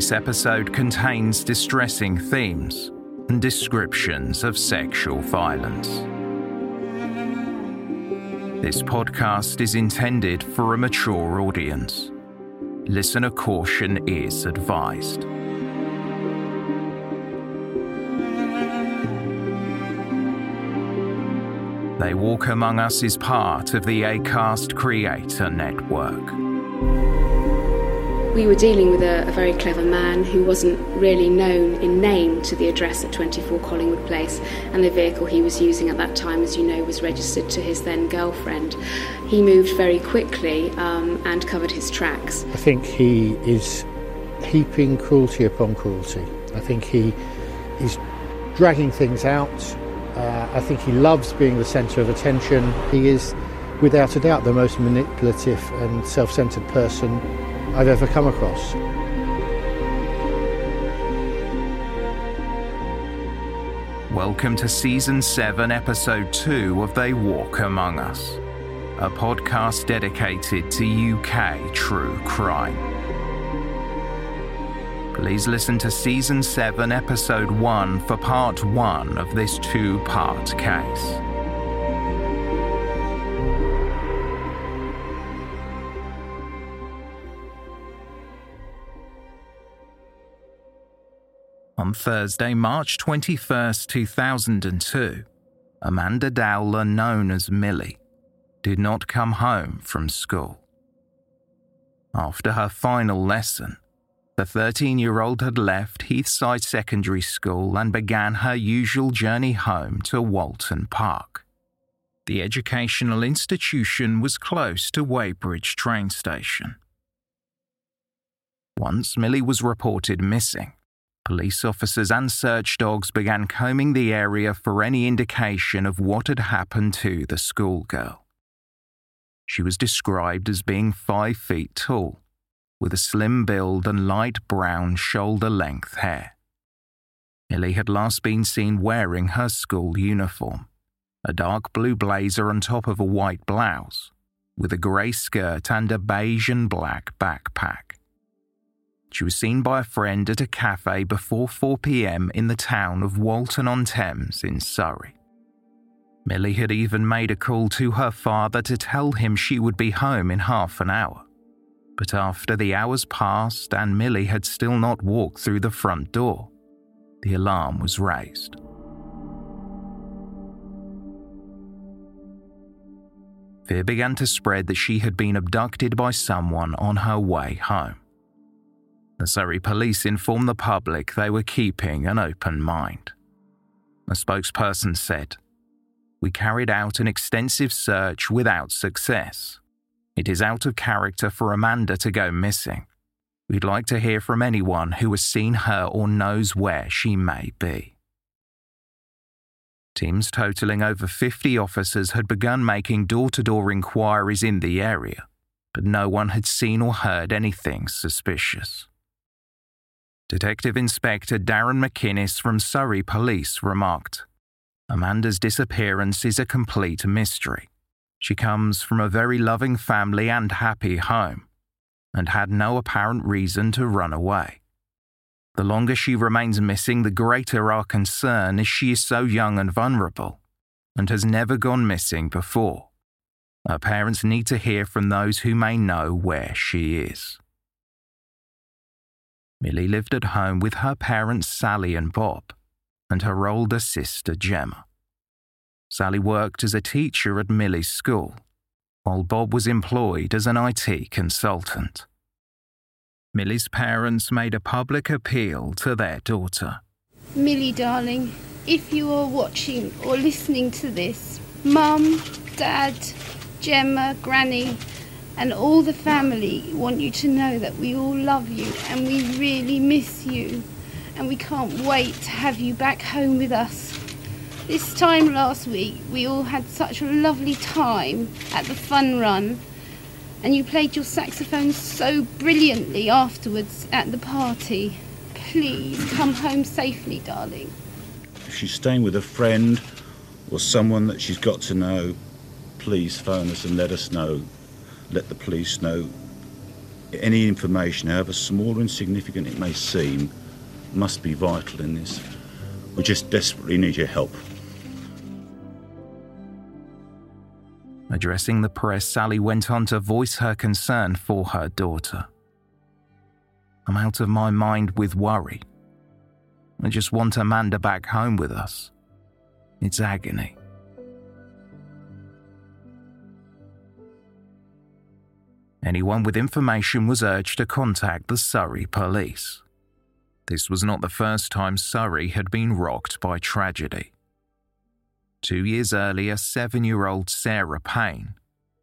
This episode contains distressing themes and descriptions of sexual violence. This podcast is intended for a mature audience. Listener caution is advised. They Walk Among Us is part of the ACAST Creator Network. We were dealing with a, a, very clever man who wasn't really known in name to the address at 24 Collingwood Place, and the vehicle he was using at that time, as you know, was registered to his then girlfriend. He moved very quickly um, and covered his tracks. I think he is heaping cruelty upon cruelty. I think he is dragging things out. Uh, I think he loves being the centre of attention. He is, without a doubt, the most manipulative and self centred person I've ever come across. Welcome to Season 7, Episode 2 of They Walk Among Us, a podcast dedicated to UK true crime. Please listen to Season 7, Episode 1 for Part 1 of this two part case. On Thursday, March 21, 2002, Amanda Dowler, known as Milly, did not come home from school. After her final lesson, the 13 year old had left Heathside Secondary School and began her usual journey home to Walton Park. The educational institution was close to Weybridge train station. Once Milly was reported missing, Police officers and search dogs began combing the area for any indication of what had happened to the schoolgirl. She was described as being five feet tall, with a slim build and light brown shoulder length hair. Milly had last been seen wearing her school uniform, a dark blue blazer on top of a white blouse, with a grey skirt and a beige and black backpack. She was seen by a friend at a cafe before 4 pm in the town of Walton on Thames in Surrey. Milly had even made a call to her father to tell him she would be home in half an hour. But after the hours passed and Milly had still not walked through the front door, the alarm was raised. Fear began to spread that she had been abducted by someone on her way home. The Surrey police informed the public they were keeping an open mind. A spokesperson said, We carried out an extensive search without success. It is out of character for Amanda to go missing. We'd like to hear from anyone who has seen her or knows where she may be. Teams totaling over 50 officers had begun making door to door inquiries in the area, but no one had seen or heard anything suspicious. Detective Inspector Darren McInnes from Surrey Police remarked Amanda's disappearance is a complete mystery. She comes from a very loving family and happy home, and had no apparent reason to run away. The longer she remains missing, the greater our concern as she is so young and vulnerable, and has never gone missing before. Her parents need to hear from those who may know where she is. Milly lived at home with her parents Sally and Bob, and her older sister Gemma. Sally worked as a teacher at Milly's school, while Bob was employed as an IT consultant. Milly's parents made a public appeal to their daughter. Milly, darling, if you are watching or listening to this, Mum, Dad, Gemma, Granny, and all the family want you to know that we all love you and we really miss you. And we can't wait to have you back home with us. This time last week, we all had such a lovely time at the fun run and you played your saxophone so brilliantly afterwards at the party. Please come home safely, darling. If she's staying with a friend or someone that she's got to know, please phone us and let us know. Let the police know. Any information, however small or insignificant it may seem, must be vital in this. We just desperately need your help. Addressing the press, Sally went on to voice her concern for her daughter. I'm out of my mind with worry. I just want Amanda back home with us. It's agony. Anyone with information was urged to contact the Surrey police. This was not the first time Surrey had been rocked by tragedy. Two years earlier, seven year old Sarah Payne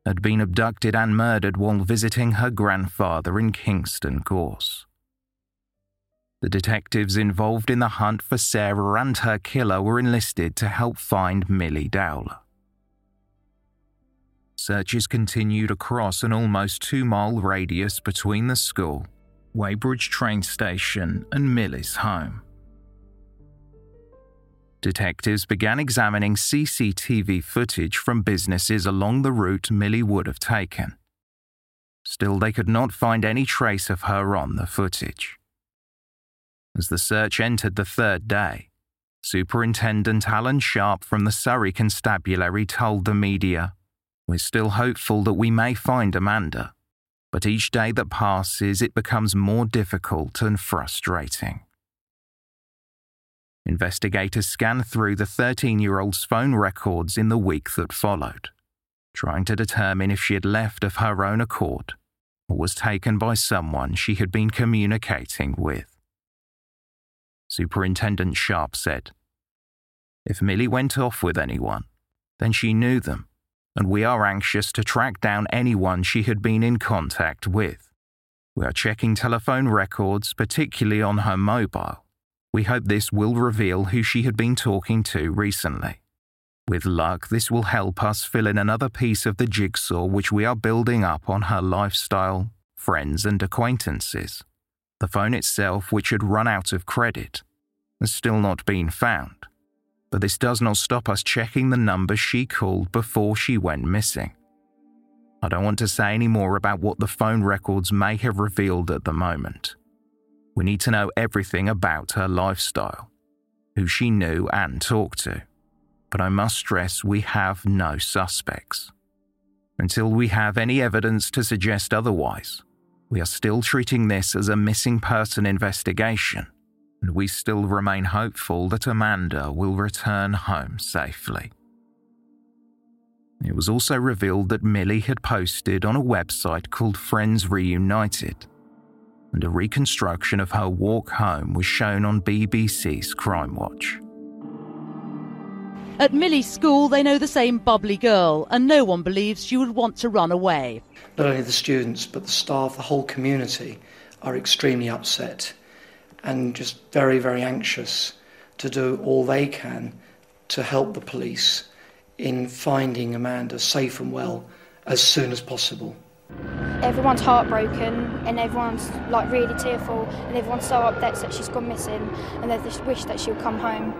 had been abducted and murdered while visiting her grandfather in Kingston Gorse. The detectives involved in the hunt for Sarah and her killer were enlisted to help find Milly Dowler. Searches continued across an almost two mile radius between the school, Weybridge train station, and Milly's home detectives began examining CCTV footage from businesses along the route Milly would have taken. Still, they could not find any trace of her on the footage. As the search entered the third day, Superintendent Alan Sharp from the Surrey Constabulary told the media, We're still hopeful that we may find Amanda, but each day that passes it becomes more difficult and frustrating. Investigators scan through the 13 year old's phone records in the week that followed, trying to determine if she had left of her own accord or was taken by someone she had been communicating with. Superintendent Sharp said, If Milly went off with anyone, then she knew them, and we are anxious to track down anyone she had been in contact with. We are checking telephone records, particularly on her mobile, we hope this will reveal who she had been talking to recently. With luck, this will help us fill in another piece of the jigsaw which we are building up on her lifestyle, friends, and acquaintances. The phone itself, which had run out of credit, has still not been found. But this does not stop us checking the numbers she called before she went missing. I don't want to say any more about what the phone records may have revealed at the moment. We need to know everything about her lifestyle, who she knew and talked to. But I must stress we have no suspects. Until we have any evidence to suggest otherwise, we are still treating this as a missing person investigation, and we still remain hopeful that Amanda will return home safely. It was also revealed that Milly had posted on a website called Friends Reunited and a reconstruction of her walk home was shown on BBC's Crime Watch. At Milly's school, they know the same bubbly girl, and no one believes she would want to run away. Not only the students, but the staff, the whole community are extremely upset and just very, very anxious to do all they can to help the police in finding Amanda safe and well as soon as possible. Everyone's heartbroken and everyone's like really tearful and everyone's so upset that she's gone missing and they just wish that she'll come home.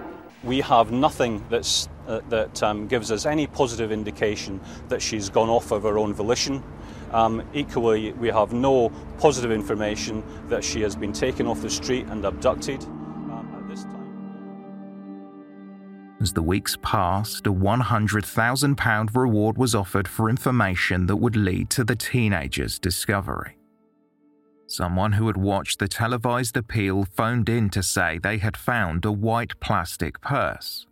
We have nothing that's, uh, that um, gives us any positive indication that she's gone off of her own volition. Um, equally, we have no positive information that she has been taken off the street and abducted. As the weeks passed, a £100,000 reward was offered for information that would lead to the teenager's discovery. Someone who had watched the televised appeal phoned in to say they had found a white plastic purse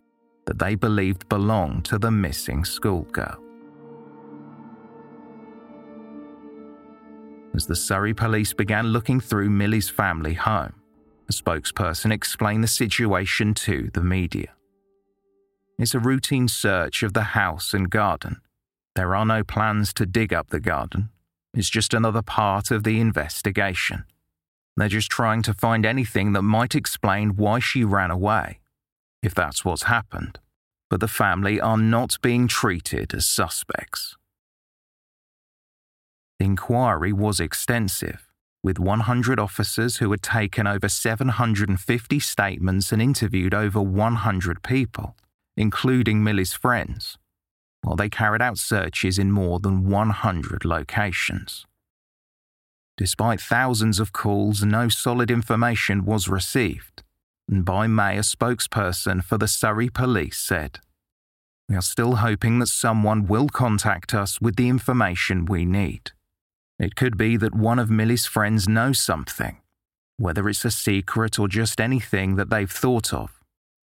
that they believed belonged to the missing schoolgirl. As the Surrey police began looking through Milly's family home, a spokesperson explained the situation to the media. It's a routine search of the house and garden. There are no plans to dig up the garden. It's just another part of the investigation. They're just trying to find anything that might explain why she ran away, if that's what's happened. But the family are not being treated as suspects. The inquiry was extensive, with 100 officers who had taken over 750 statements and interviewed over 100 people including Milly's friends, while they carried out searches in more than 100 locations. Despite thousands of calls, no solid information was received, and by May, a spokesperson for the Surrey Police said, We are still hoping that someone will contact us with the information we need. It could be that one of Milly's friends knows something, whether it's a secret or just anything that they've thought of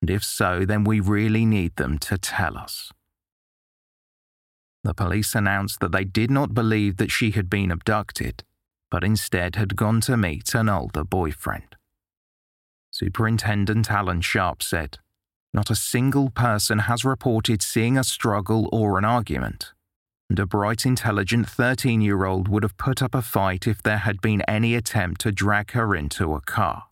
and if so, then we really need them to tell us. The police announced that they did not believe that she had been abducted, but instead had gone to meet an older boyfriend. Superintendent Alan Sharp said, Not a single person has reported seeing a struggle or an argument, and a bright, intelligent 13 year old would have put up a fight if there had been any attempt to drag her into a car.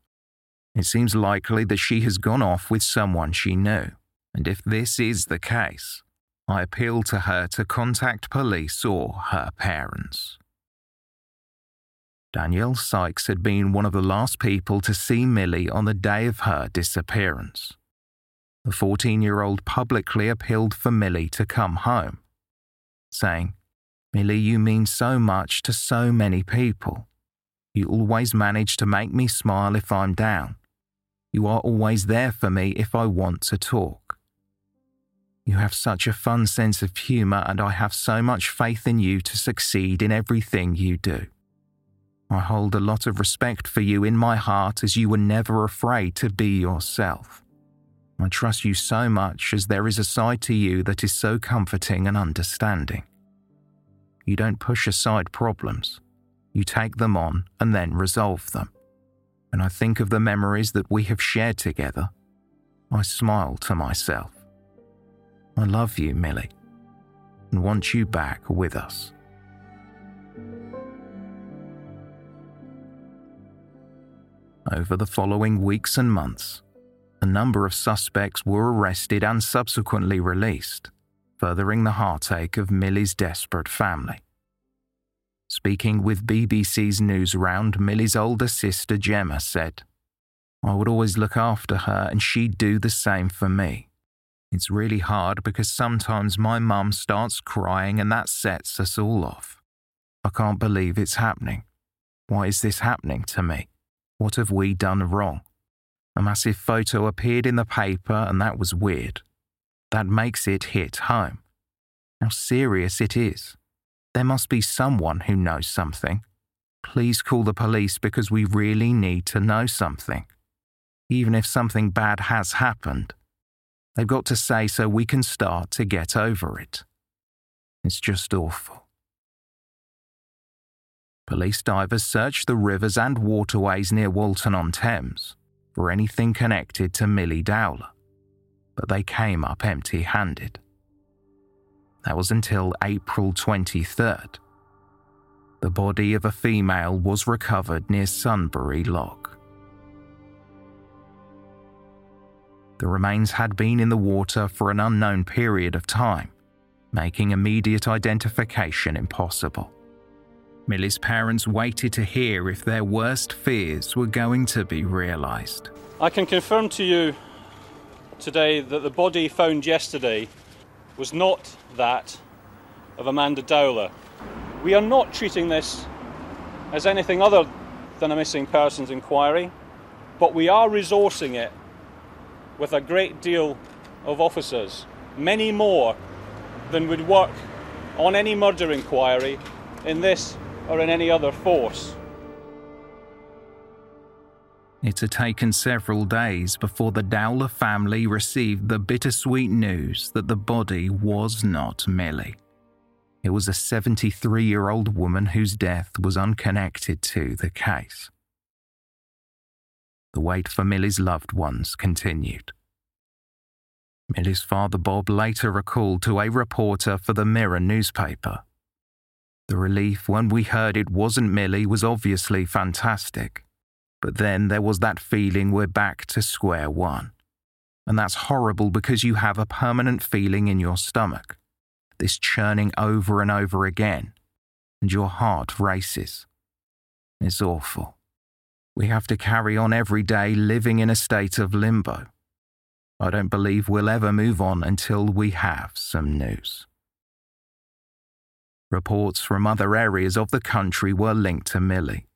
It seems likely that she has gone off with someone she knew, and if this is the case, I appeal to her to contact police or her parents. Danielle Sykes had been one of the last people to see Milly on the day of her disappearance. The 14 year old publicly appealed for Milly to come home, saying, Milly, you mean so much to so many people. You always manage to make me smile if I'm down. You are always there for me if I want to talk. You have such a fun sense of humour, and I have so much faith in you to succeed in everything you do. I hold a lot of respect for you in my heart as you were never afraid to be yourself. I trust you so much as there is a side to you that is so comforting and understanding. You don't push aside problems, you take them on and then resolve them and I think of the memories that we have shared together, I smile to myself. I love you, Milly, and want you back with us. Over the following weeks and months, a number of suspects were arrested and subsequently released, furthering the heartache of Milly's desperate family. Speaking with BBC's Newsround, Milly's older sister Gemma said, I would always look after her and she'd do the same for me. It's really hard because sometimes my mum starts crying and that sets us all off. I can't believe it's happening. Why is this happening to me? What have we done wrong? A massive photo appeared in the paper and that was weird. That makes it hit home. How serious it is. There must be someone who knows something. Please call the police because we really need to know something. Even if something bad has happened, they've got to say so we can start to get over it. It's just awful. Police divers searched the rivers and waterways near Walton on Thames for anything connected to Milly Dowler, but they came up empty handed. That was until April 23rd. The body of a female was recovered near Sunbury Lock. The remains had been in the water for an unknown period of time, making immediate identification impossible. Milly's parents waited to hear if their worst fears were going to be realised. I can confirm to you today that the body found yesterday was not that of Amanda Dowler. We are not treating this as anything other than a missing persons inquiry, but we are resourcing it with a great deal of officers, many more than would work on any murder inquiry in this or in any other force. It had taken several days before the Dowler family received the bittersweet news that the body was not Milly. It was a 73 year old woman whose death was unconnected to the case. The wait for Milly's loved ones continued. Milly's father Bob later recalled to a reporter for the Mirror newspaper. The relief when we heard it wasn't Milly was obviously fantastic, but then there was that feeling we're back to square one. And that's horrible because you have a permanent feeling in your stomach, this churning over and over again, and your heart races. It's awful. We have to carry on every day living in a state of limbo. I don't believe we'll ever move on until we have some news. Reports from other areas of the country were linked to Milly.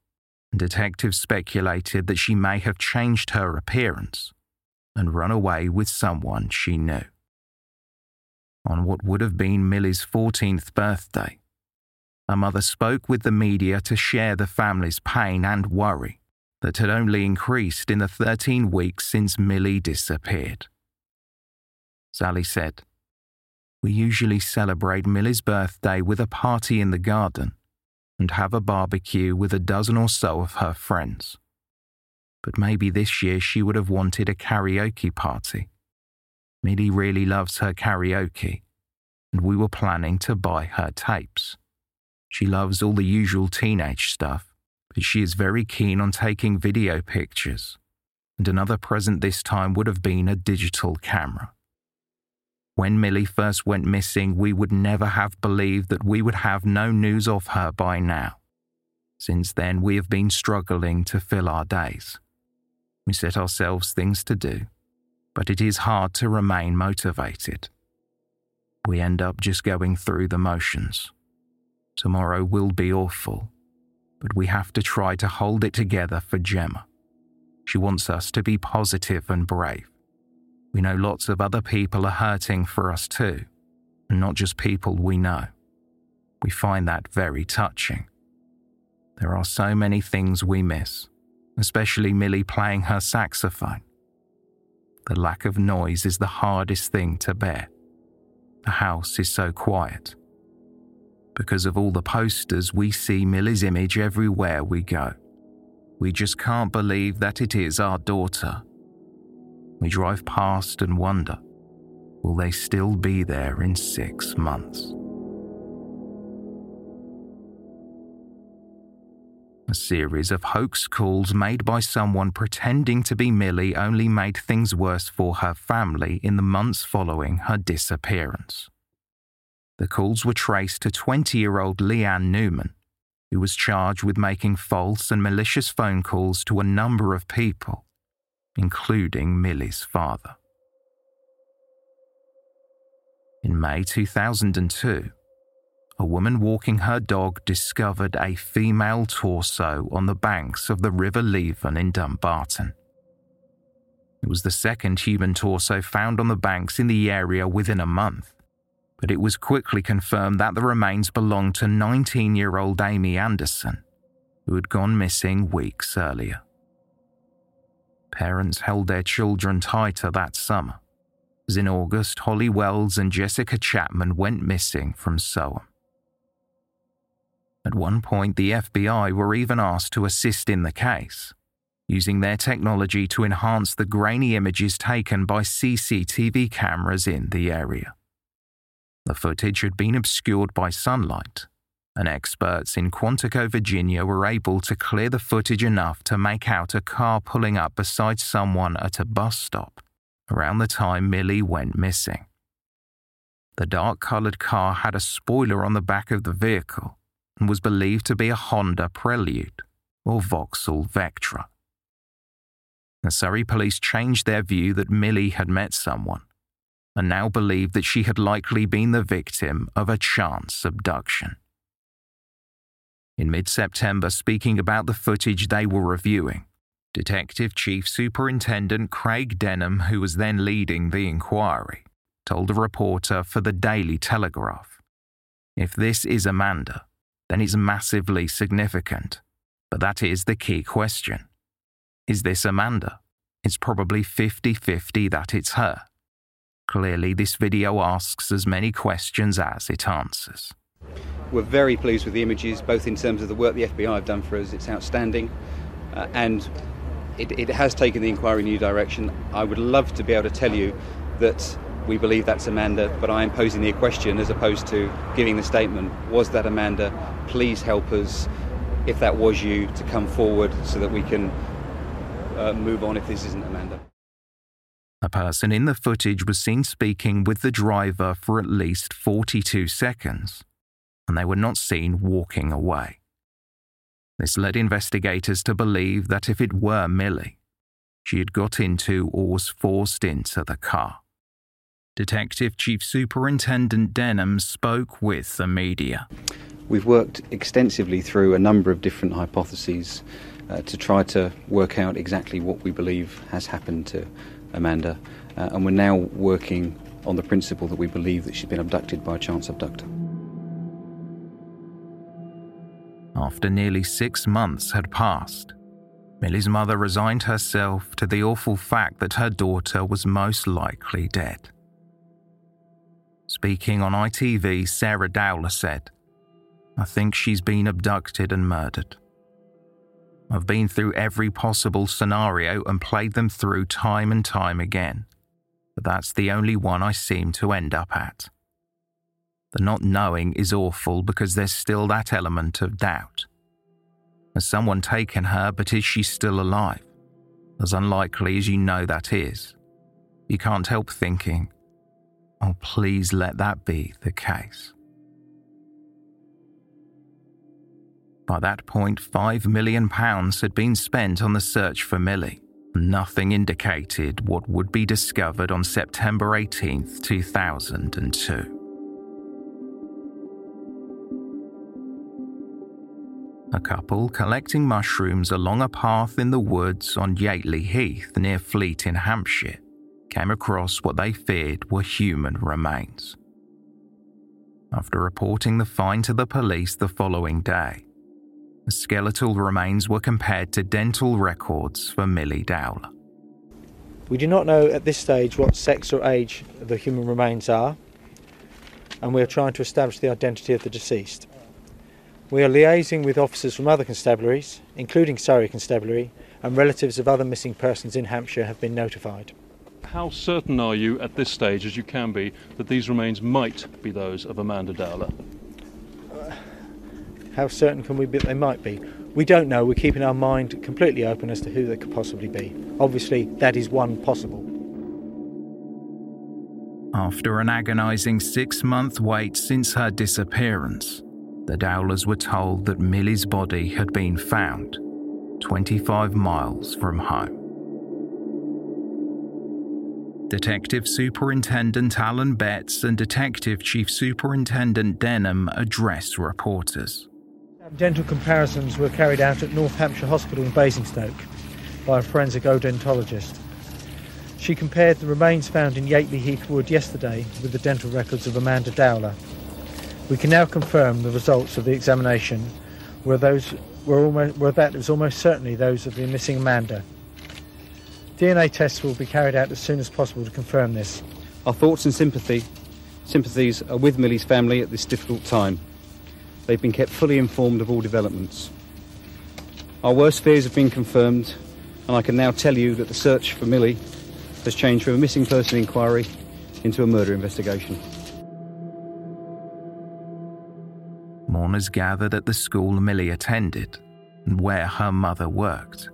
Detectives speculated that she may have changed her appearance and run away with someone she knew. On what would have been Milly's 14th birthday, her mother spoke with the media to share the family's pain and worry that had only increased in the 13 weeks since Milly disappeared. Sally said, We usually celebrate Milly's birthday with a party in the garden and have a barbecue with a dozen or so of her friends. But maybe this year she would have wanted a karaoke party. Milly really loves her karaoke, and we were planning to buy her tapes. She loves all the usual teenage stuff, but she is very keen on taking video pictures, and another present this time would have been a digital camera. When Milly first went missing, we would never have believed that we would have no news of her by now. Since then, we have been struggling to fill our days. We set ourselves things to do, but it is hard to remain motivated. We end up just going through the motions. Tomorrow will be awful, but we have to try to hold it together for Gemma. She wants us to be positive and brave. We know lots of other people are hurting for us too, and not just people we know. We find that very touching. There are so many things we miss, especially Milly playing her saxophone. The lack of noise is the hardest thing to bear. The house is so quiet. Because of all the posters, we see Milly's image everywhere we go. We just can't believe that it is our daughter we drive past and wonder will they still be there in six months? A series of hoax calls made by someone pretending to be Milly only made things worse for her family in the months following her disappearance. The calls were traced to 20 year old Leanne Newman, who was charged with making false and malicious phone calls to a number of people including Milly's father. In May 2002, a woman walking her dog discovered a female torso on the banks of the River Leven in Dumbarton. It was the second human torso found on the banks in the area within a month, but it was quickly confirmed that the remains belonged to 19 year old Amy Anderson, who had gone missing weeks earlier. Parents held their children tighter that summer, as in August, Holly Wells and Jessica Chapman went missing from Soham. At one point, the FBI were even asked to assist in the case, using their technology to enhance the grainy images taken by CCTV cameras in the area. The footage had been obscured by sunlight, and experts in Quantico, Virginia were able to clear the footage enough to make out a car pulling up beside someone at a bus stop around the time Milly went missing. The dark coloured car had a spoiler on the back of the vehicle and was believed to be a Honda Prelude or Vauxhall Vectra. The Surrey police changed their view that Milly had met someone and now believed that she had likely been the victim of a chance abduction. In mid September, speaking about the footage they were reviewing, Detective Chief Superintendent Craig Denham, who was then leading the inquiry, told a reporter for the Daily Telegraph If this is Amanda, then it's massively significant. But that is the key question. Is this Amanda? It's probably 50 50 that it's her. Clearly, this video asks as many questions as it answers. We're very pleased with the images, both in terms of the work the FBI have done for us, it's outstanding, uh, and it, it has taken the inquiry in a new direction. I would love to be able to tell you that we believe that's Amanda, but I am posing the question as opposed to giving the statement Was that Amanda? Please help us, if that was you, to come forward so that we can uh, move on if this isn't Amanda. A person in the footage was seen speaking with the driver for at least 42 seconds and they were not seen walking away. This led investigators to believe that if it were Milly, she had got into or was forced into the car. Detective Chief Superintendent Denham spoke with the media. We've worked extensively through a number of different hypotheses uh, to try to work out exactly what we believe has happened to Amanda, uh, and we're now working on the principle that we believe that she's been abducted by a chance abductor. After nearly six months had passed. Milly's mother resigned herself to the awful fact that her daughter was most likely dead. Speaking on ITV, Sarah Dowler said, I think she's been abducted and murdered. I've been through every possible scenario and played them through time and time again, but that's the only one I seem to end up at. The not knowing is awful because there's still that element of doubt. Has someone taken her, but is she still alive? As unlikely as you know that is, you can't help thinking, oh, please let that be the case. By that point, £5 million had been spent on the search for Milly. Nothing indicated what would be discovered on September 18, 2002. A couple collecting mushrooms along a path in the woods on Yateley Heath near Fleet in Hampshire came across what they feared were human remains. After reporting the find to the police the following day, the skeletal remains were compared to dental records for Milly Dowler. We do not know at this stage what sex or age the human remains are, and we are trying to establish the identity of the deceased. We are liaising with officers from other constabularies, including Surrey Constabulary, and relatives of other missing persons in Hampshire have been notified. How certain are you at this stage, as you can be, that these remains might be those of Amanda Dowler? Uh, how certain can we be that they might be? We don't know. We're keeping our mind completely open as to who they could possibly be. Obviously, that is one possible. After an agonising six month wait since her disappearance, the Dowlers were told that Milly's body had been found 25 miles from home. Detective Superintendent Alan Betts and Detective Chief Superintendent Denham addressed reporters. Dental comparisons were carried out at North Hampshire Hospital in Basingstoke by a forensic odontologist. She compared the remains found in Yateley Heath Wood yesterday with the dental records of Amanda Dowler. We can now confirm the results of the examination were those were almost were that it was almost certainly those of the missing Amanda. DNA tests will be carried out as soon as possible to confirm this. Our thoughts and sympathy sympathies are with Milly's family at this difficult time. They've been kept fully informed of all developments. Our worst fears have been confirmed, and I can now tell you that the search for Milly has changed from a missing person inquiry into a murder investigation. Mourners gathered at the school Milly attended and where her mother worked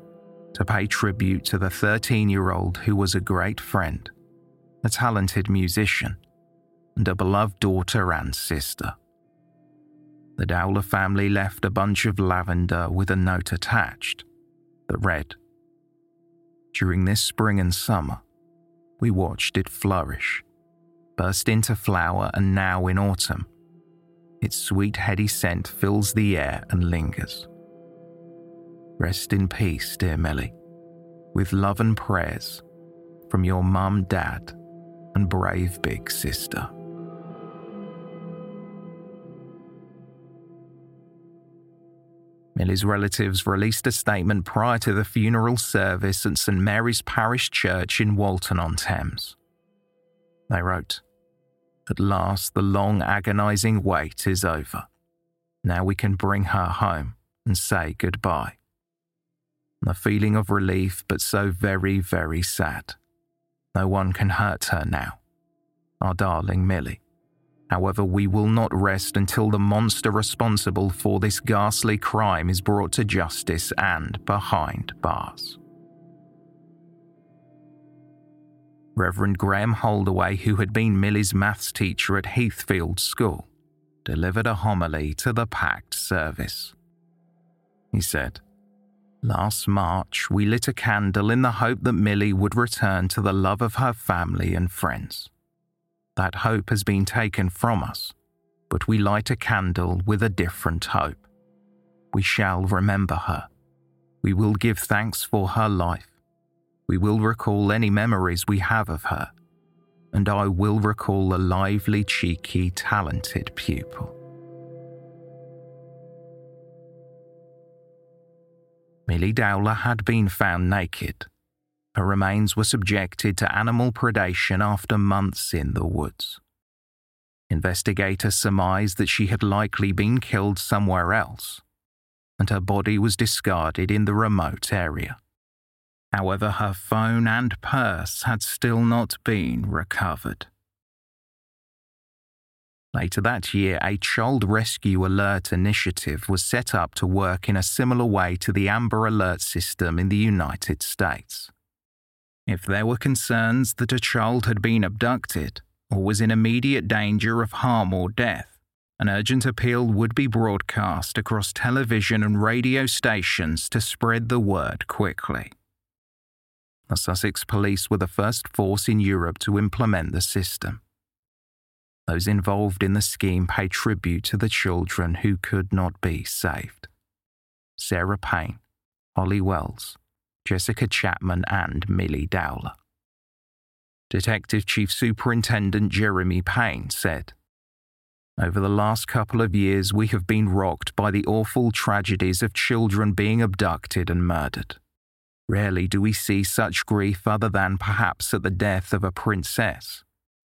to pay tribute to the 13 year old who was a great friend a talented musician, and a beloved daughter and sister. The Dowler family left a bunch of lavender with a note attached that read During this spring and summer, we watched it flourish, burst into flower, and now in autumn, its sweet, heady scent fills the air and lingers. Rest in peace, dear Milly, with love and prayers from your mum, dad, and brave big sister. Milly's relatives released a statement prior to the funeral service at St Mary's Parish Church in Walton on Thames. They wrote, At last, the long, agonising wait is over. Now we can bring her home and say goodbye. A feeling of relief, but so very, very sad. No one can hurt her now. Our darling Milly. However, we will not rest until the monster responsible for this ghastly crime is brought to justice and behind bars. Reverend Graham Holdaway, who had been Milly's maths teacher at Heathfield School, delivered a homily to the packed service. He said, Last March, we lit a candle in the hope that Milly would return to the love of her family and friends. That hope has been taken from us, but we light a candle with a different hope. We shall remember her. We will give thanks for her life. We will recall any memories we have of her. And I will recall a lively, cheeky, talented pupil. Milly Dowler had been found naked her remains were subjected to animal predation after months in the woods. Investigators surmised that she had likely been killed somewhere else, and her body was discarded in the remote area. However, her phone and purse had still not been recovered. Later that year, a Child Rescue Alert initiative was set up to work in a similar way to the Amber Alert system in the United States. If there were concerns that a child had been abducted or was in immediate danger of harm or death, an urgent appeal would be broadcast across television and radio stations to spread the word quickly. The Sussex Police were the first force in Europe to implement the system. Those involved in the scheme pay tribute to the children who could not be saved. Sarah Payne, Holly Wells, Jessica Chapman, and Milly Dowler. Detective Chief Superintendent Jeremy Payne said, Over the last couple of years, we have been rocked by the awful tragedies of children being abducted and murdered. Rarely do we see such grief other than perhaps at the death of a princess.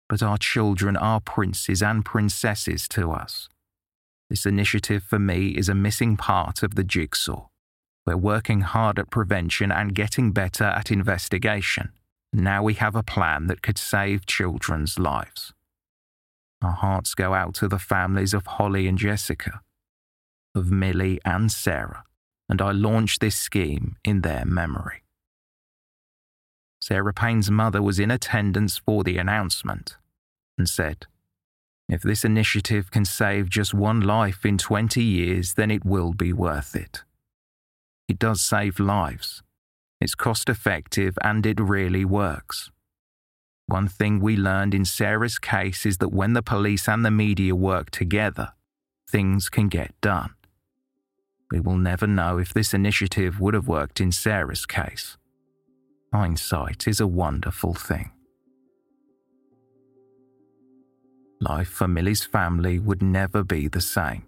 But our children are princes and princesses to us. This initiative for me is a missing part of the jigsaw. We're working hard at prevention and getting better at investigation. Now we have a plan that could save children's lives. Our hearts go out to the families of Holly and Jessica, of Milly and Sarah, and I launch this scheme in their memory. Sarah Payne's mother was in attendance for the announcement and said, If this initiative can save just one life in 20 years, then it will be worth it. It does save lives. It's cost effective and it really works. One thing we learned in Sarah's case is that when the police and the media work together, things can get done. We will never know if this initiative would have worked in Sarah's case. Hindsight is a wonderful thing. Life for Milly's family would never be the same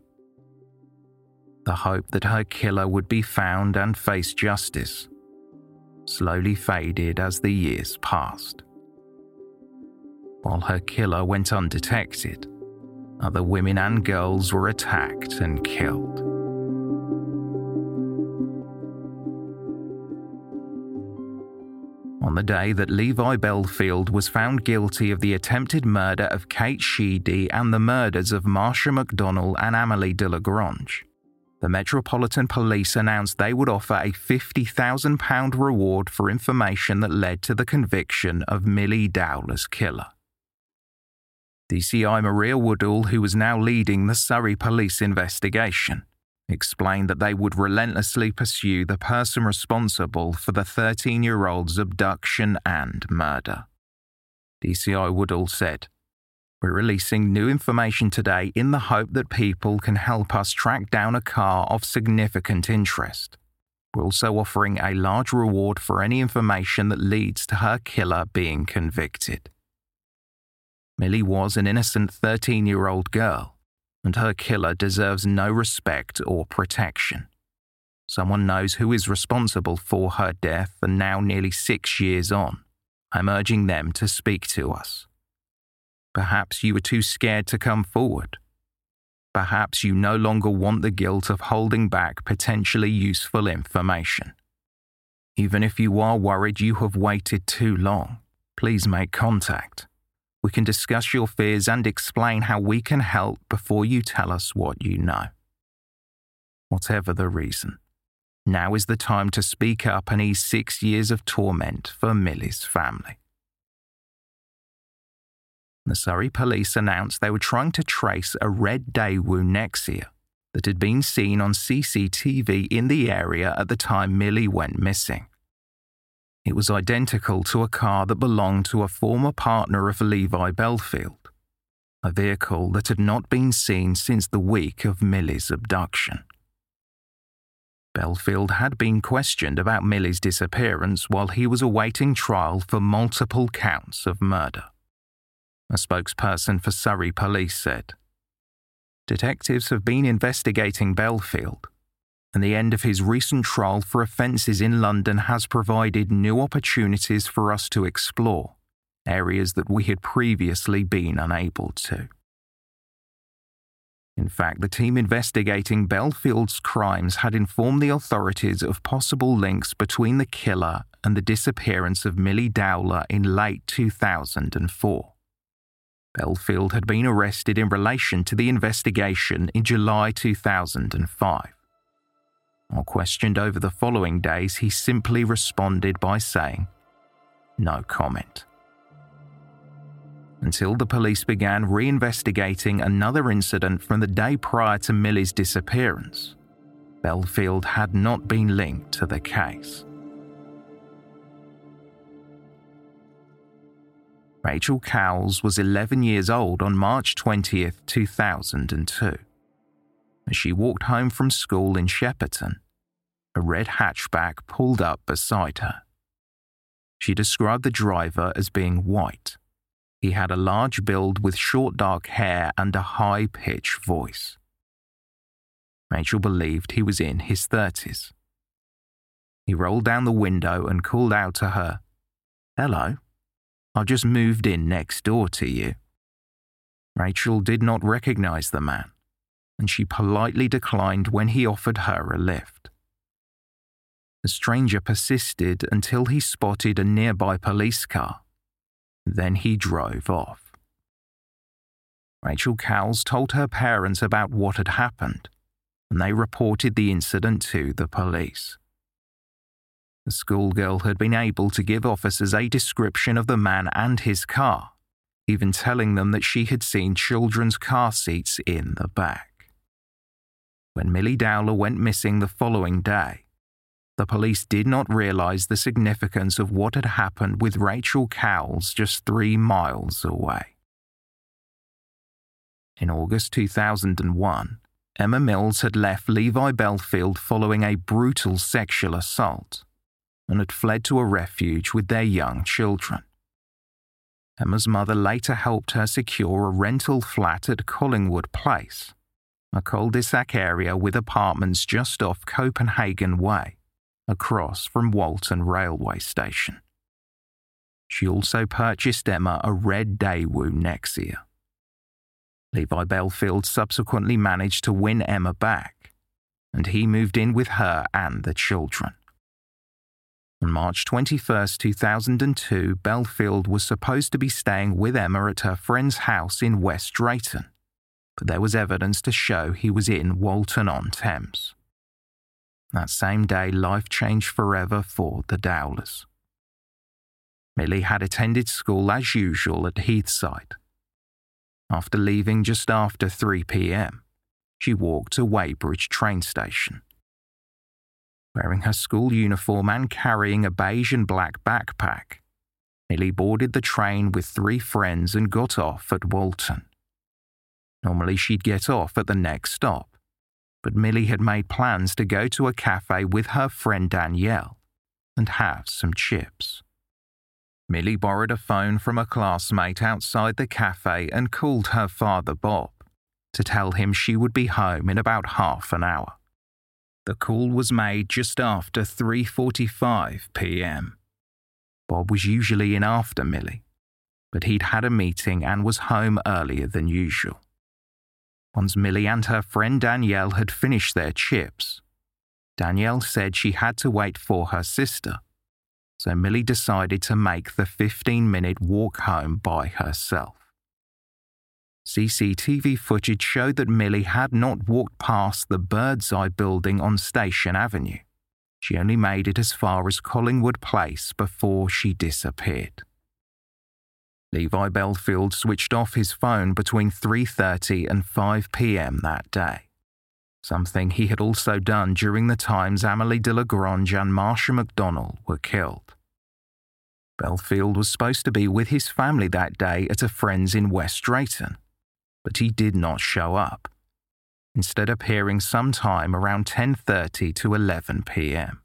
the hope that her killer would be found and face justice slowly faded as the years passed. While her killer went undetected, other women and girls were attacked and killed. On the day that Levi Bellfield was found guilty of the attempted murder of Kate Sheedy and the murders of Marsha McDonnell and Amelie Delagrange, the Metropolitan Police announced they would offer a £50,000 reward for information that led to the conviction of Milly Dowler's killer. DCI Maria Woodall, who was now leading the Surrey police investigation, explained that they would relentlessly pursue the person responsible for the 13 year old's abduction and murder. DCI Woodall said, We're releasing new information today in the hope that people can help us track down a car of significant interest. We're also offering a large reward for any information that leads to her killer being convicted. Milly was an innocent 13 year old girl, and her killer deserves no respect or protection. Someone knows who is responsible for her death, and now, nearly six years on, I'm urging them to speak to us. Perhaps you were too scared to come forward. Perhaps you no longer want the guilt of holding back potentially useful information. Even if you are worried you have waited too long, please make contact. We can discuss your fears and explain how we can help before you tell us what you know. Whatever the reason, now is the time to speak up and ease six years of torment for Milly's family. The Surrey police announced they were trying to trace a red Daewoo Nexia that had been seen on CCTV in the area at the time Milly went missing. It was identical to a car that belonged to a former partner of Levi Bellfield, a vehicle that had not been seen since the week of Milly's abduction. Bellfield had been questioned about Milly's disappearance while he was awaiting trial for multiple counts of murder. A spokesperson for Surrey Police said, Detectives have been investigating Bellfield and the end of his recent trial for offences in London has provided new opportunities for us to explore areas that we had previously been unable to. In fact, the team investigating Bellfield's crimes had informed the authorities of possible links between the killer and the disappearance of Milly Dowler in late 2004. Bellfield had been arrested in relation to the investigation in July 2005. While questioned over the following days, he simply responded by saying, No comment. Until the police began reinvestigating another incident from the day prior to Milly's disappearance, Bellfield had not been linked to the case. Rachel Cowles was 11 years old on March 20th, 2002. As she walked home from school in Shepperton, a red hatchback pulled up beside her. She described the driver as being white. He had a large build with short dark hair and a high pitched voice. Rachel believed he was in his 30s. He rolled down the window and called out to her, Hello, I've just moved in next door to you. Rachel did not recognize the man and she politely declined when he offered her a lift. The stranger persisted until he spotted a nearby police car. Then he drove off. Rachel Cowles told her parents about what had happened, and they reported the incident to the police. The schoolgirl had been able to give officers a description of the man and his car, even telling them that she had seen children's car seats in the back. When Milly Dowler went missing the following day, the police did not realise the significance of what had happened with Rachel Cowles just three miles away. In August 2001, Emma Mills had left Levi Bellfield following a brutal sexual assault and had fled to a refuge with their young children. Emma's mother later helped her secure a rental flat at Collingwood Place a cul de sac area with apartments just off Copenhagen Way, across from Walton Railway Station. She also purchased Emma a red Daewoo Nexia. Levi Bellfield subsequently managed to win Emma back, and he moved in with her and the children. On March 21, 2002, Bellfield was supposed to be staying with Emma at her friend's house in West Drayton but there was evidence to show he was in Walton on Thames. That same day, life changed forever for the Dowlers. Milly had attended school as usual at Heathside. After leaving just after 3 pm, she walked to Weybridge train station. Wearing her school uniform and carrying a beige and black backpack, Milly boarded the train with three friends and got off at Walton. Normally she'd get off at the next stop, but Milly had made plans to go to a cafe with her friend Danielle and have some chips. Milly borrowed a phone from a classmate outside the cafe and called her father Bob to tell him she would be home in about half an hour. The call was made just after 3:45 p.m. Bob was usually in after Milly, but he'd had a meeting and was home earlier than usual. Once Milly and her friend Danielle had finished their chips, Danielle said she had to wait for her sister, so Milly decided to make the 15 minute walk home by herself. CCTV footage showed that Milly had not walked past the Bird's Eye building on Station Avenue. She only made it as far as Collingwood Place before she disappeared. Levi Bellfield switched off his phone between 3:30 and 5 p.m. that day. Something he had also done during the times Amelie Delagrange and Marsha McDonnell were killed. Bellfield was supposed to be with his family that day at a friend's in West Drayton, but he did not show up instead appearing sometime around 10:30 to 11 p.m.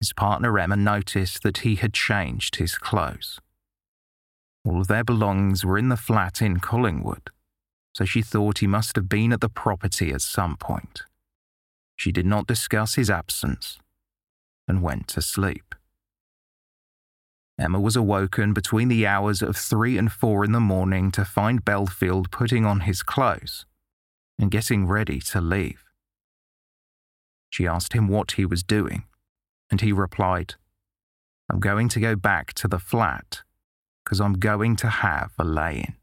His partner Emma noticed that he had changed his clothes. All of their belongings were in the flat in Collingwood, so she thought he must have been at the property at some point. She did not discuss his absence and went to sleep. Emma was awoken between the hours of three and four in the morning to find Bellfield putting on his clothes and getting ready to leave. She asked him what he was doing, and he replied, I'm going to go back to the flat because I'm going to have a lay in.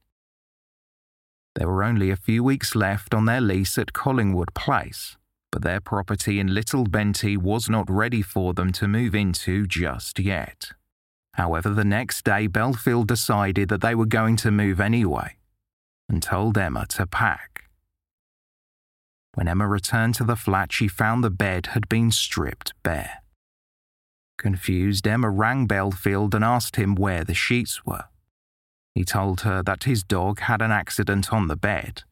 There were only a few weeks left on their lease at Collingwood Place, but their property in Little Benty was not ready for them to move into just yet. However, the next day, Bellfield decided that they were going to move anyway and told Emma to pack. When Emma returned to the flat, she found the bed had been stripped bare. Confused, Emma rang Bellfield and asked him where the sheets were. He told her that his dog had an accident on the bed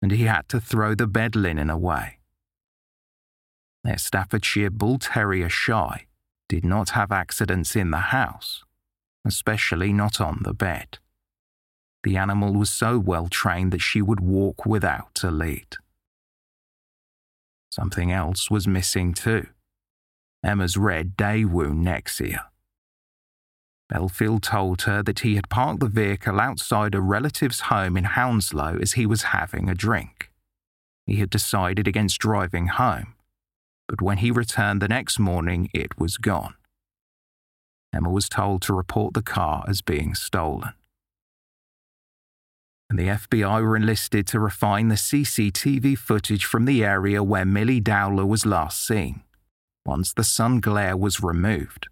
and he had to throw the bed linen away. Their Staffordshire Bull Terrier Shy did not have accidents in the house, especially not on the bed. The animal was so well trained that she would walk without a lead. Something else was missing too Emma's red day Daewoo Nexia. Bellfield told her that he had parked the vehicle outside a relative's home in Hounslow as he was having a drink. He had decided against driving home, but when he returned the next morning, it was gone. Emma was told to report the car as being stolen and the FBI were enlisted to refine the CCTV footage from the area where Milly Dowler was last seen. Once the sun glare was removed,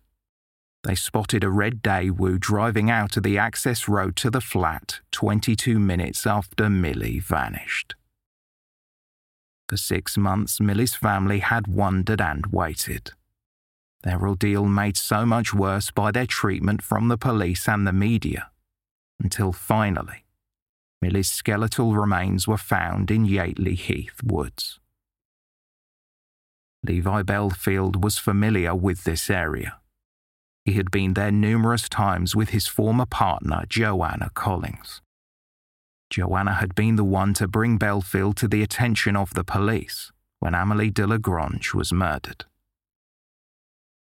they spotted a red Daewoo driving out of the access road to the flat 22 minutes after Milly vanished. For six months, Milly's family had wondered and waited. Their ordeal made so much worse by their treatment from the police and the media, until finally, Milly's skeletal remains were found in Yateley Heath woods. Levi Bellfield was familiar with this area. He had been there numerous times with his former partner, Joanna Collins. Joanna had been the one to bring Bellfield to the attention of the police when Amelie Delagrange was murdered.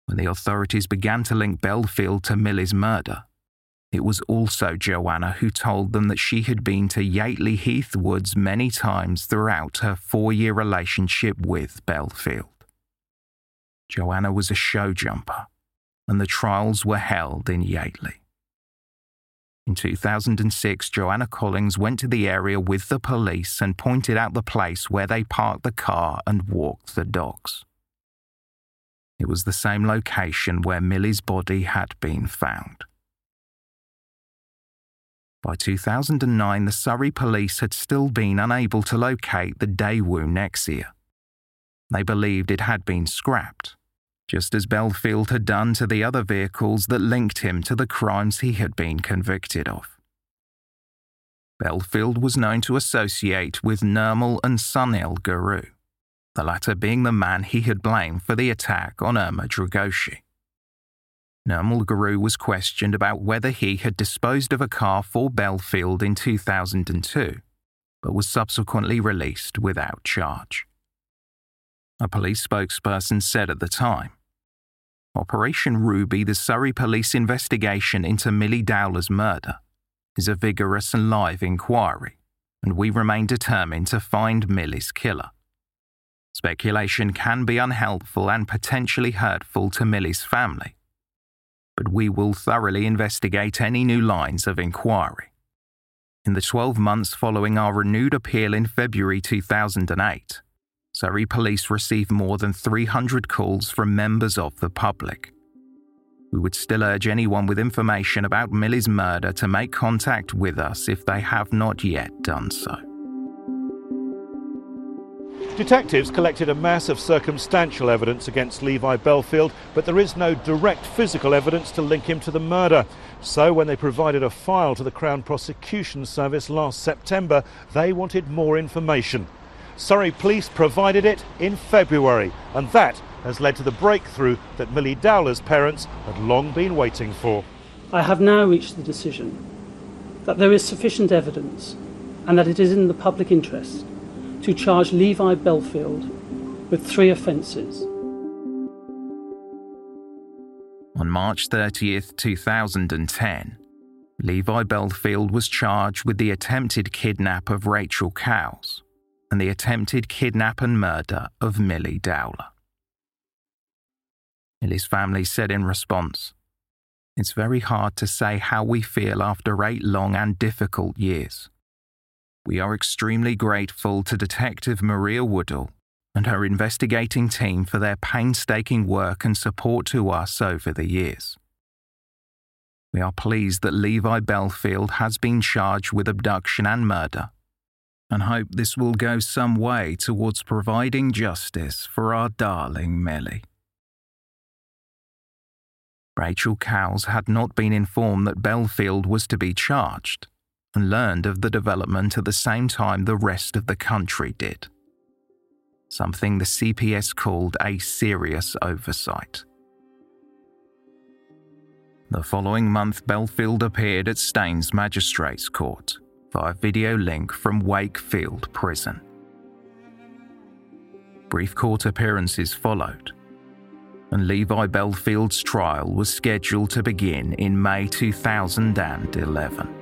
When the authorities began to link Bellfield to Milly's murder, it was also Joanna who told them that she had been to Yateley Heath Woods many times throughout her four year relationship with Bellfield. Joanna was a show jumper, and the trials were held in Yateley. In 2006, Joanna Collins went to the area with the police and pointed out the place where they parked the car and walked the dogs. It was the same location where Milly's body had been found. By 2009, the Surrey police had still been unable to locate the Daewoo Nexia. They believed it had been scrapped, just as Bellfield had done to the other vehicles that linked him to the crimes he had been convicted of. Bellfield was known to associate with Nirmal and Sunil Guru, the latter being the man he had blamed for the attack on Irma Dragoshi. Nirmal Guru was questioned about whether he had disposed of a car for Bellfield in 2002, but was subsequently released without charge. A police spokesperson said at the time Operation Ruby, the Surrey police investigation into Milly Dowler's murder, is a vigorous and live inquiry, and we remain determined to find Milly's killer. Speculation can be unhelpful and potentially hurtful to Milly's family, but we will thoroughly investigate any new lines of inquiry. In the 12 months following our renewed appeal in February 2008, Surrey Police received more than 300 calls from members of the public. We would still urge anyone with information about Milly's murder to make contact with us if they have not yet done so. Detectives collected a mass of circumstantial evidence against Levi Bellfield, but there is no direct physical evidence to link him to the murder. So, when they provided a file to the Crown Prosecution Service last September, they wanted more information. Surrey Police provided it in February, and that has led to the breakthrough that Milly Dowler's parents had long been waiting for. I have now reached the decision that there is sufficient evidence and that it is in the public interest to charge Levi Bellfield with three offences. On March 30th, 2010, Levi Bellfield was charged with the attempted kidnap of Rachel Cowles and the attempted kidnap and murder of Milly Dowler. Milly's family said in response, It's very hard to say how we feel after eight long and difficult years. We are extremely grateful to Detective Maria Woodall and her investigating team for their painstaking work and support to us over the years. We are pleased that Levi Bellfield has been charged with abduction and murder and hope this will go some way towards providing justice for our darling Milly. Rachel Cowles had not been informed that Bellfield was to be charged and learned of the development at the same time the rest of the country did. Something the CPS called a serious oversight. The following month, Bellfield appeared at Staines Magistrates Court via video link from Wakefield Prison. Brief court appearances followed, and Levi Bellfield's trial was scheduled to begin in May 2011.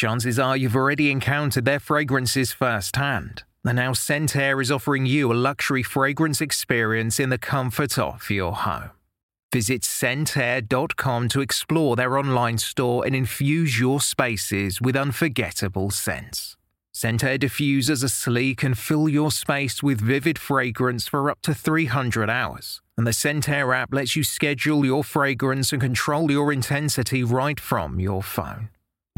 Chances are you've already encountered their fragrances firsthand. And now Scentair is offering you a luxury fragrance experience in the comfort of your home. Visit scentair.com to explore their online store and infuse your spaces with unforgettable scents. Scentair diffusers are sleek and fill your space with vivid fragrance for up to 300 hours. And the Scentair app lets you schedule your fragrance and control your intensity right from your phone.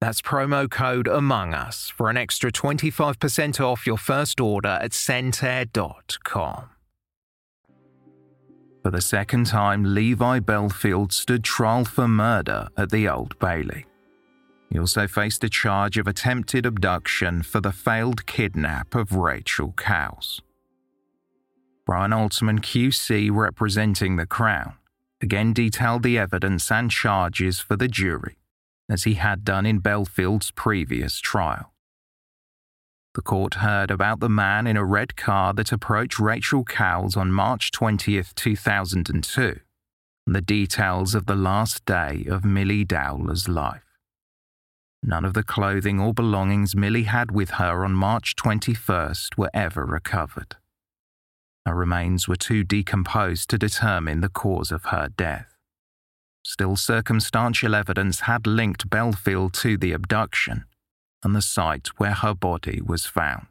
That's promo code Among Us for an extra 25% off your first order at scentair.com. For the second time, Levi Bellfield stood trial for murder at the Old Bailey. He also faced a charge of attempted abduction for the failed kidnap of Rachel Cowles. Brian Altman QC, representing the Crown, again detailed the evidence and charges for the jury as he had done in Bellfield's previous trial. The court heard about the man in a red car that approached Rachel Cowles on March 20th, 2002, and the details of the last day of Milly Dowler's life. None of the clothing or belongings Milly had with her on March 21st were ever recovered. Her remains were too decomposed to determine the cause of her death. Still, circumstantial evidence had linked Bellfield to the abduction and the site where her body was found.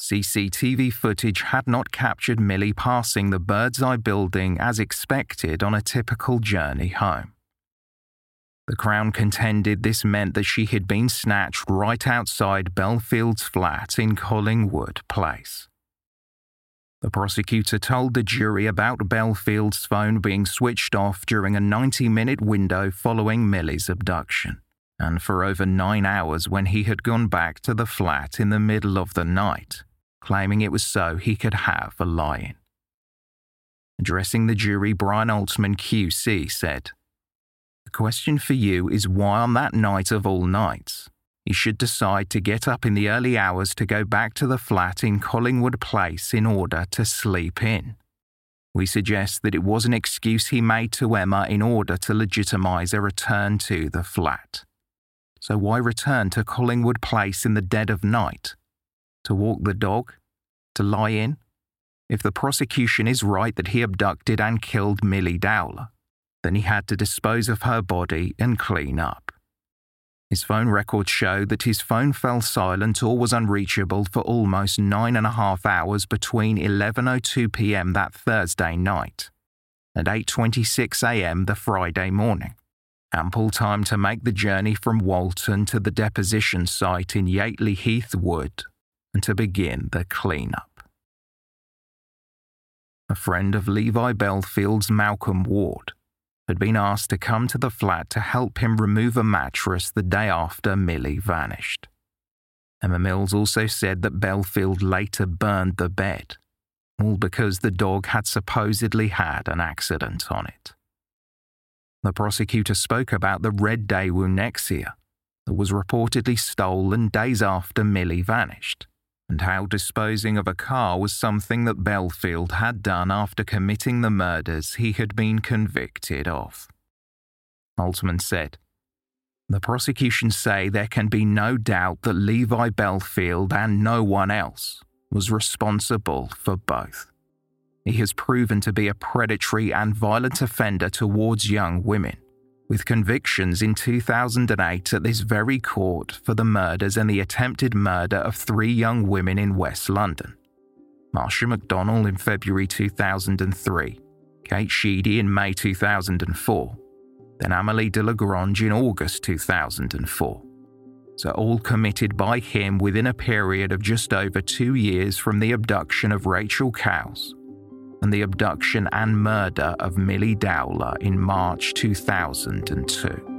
CCTV footage had not captured Milly passing the Bird's Eye building as expected on a typical journey home. The Crown contended this meant that she had been snatched right outside Bellfield's flat in Collingwood Place. The prosecutor told the jury about Bellfield's phone being switched off during a 90 minute window following Milly's abduction, and for over nine hours when he had gone back to the flat in the middle of the night, claiming it was so he could have a lie in. Addressing the jury, Brian Altman QC said, The question for you is why on that night of all nights, he should decide to get up in the early hours to go back to the flat in Collingwood Place in order to sleep in. We suggest that it was an excuse he made to Emma in order to legitimise a return to the flat. So why return to Collingwood Place in the dead of night? To walk the dog? To lie in? If the prosecution is right that he abducted and killed Milly Dowler, then he had to dispose of her body and clean up. His phone records show that his phone fell silent or was unreachable for almost nine and a half hours between 11:02 p.m. that Thursday night and 8:26 a.m. the Friday morning. Ample time to make the journey from Walton to the deposition site in Yateley Heath Wood and to begin the cleanup. A friend of Levi Bellfield's Malcolm Ward had been asked to come to the flat to help him remove a mattress the day after Milly vanished. Emma Mills also said that Bellfield later burned the bed, all because the dog had supposedly had an accident on it. The prosecutor spoke about the red Daewoo Nexia that was reportedly stolen days after Milly vanished and how disposing of a car was something that Bellfield had done after committing the murders he had been convicted of. Altman said, The prosecution say there can be no doubt that Levi Bellfield and no one else was responsible for both. He has proven to be a predatory and violent offender towards young women with convictions in 2008 at this very court for the murders and the attempted murder of three young women in West London. Marsha McDonnell in February 2003, Kate Sheedy in May 2004, then Amelie Delagrange in August 2004. So, all committed by him within a period of just over two years from the abduction of Rachel Cowles and the abduction and murder of Milly Dowler in March 2002.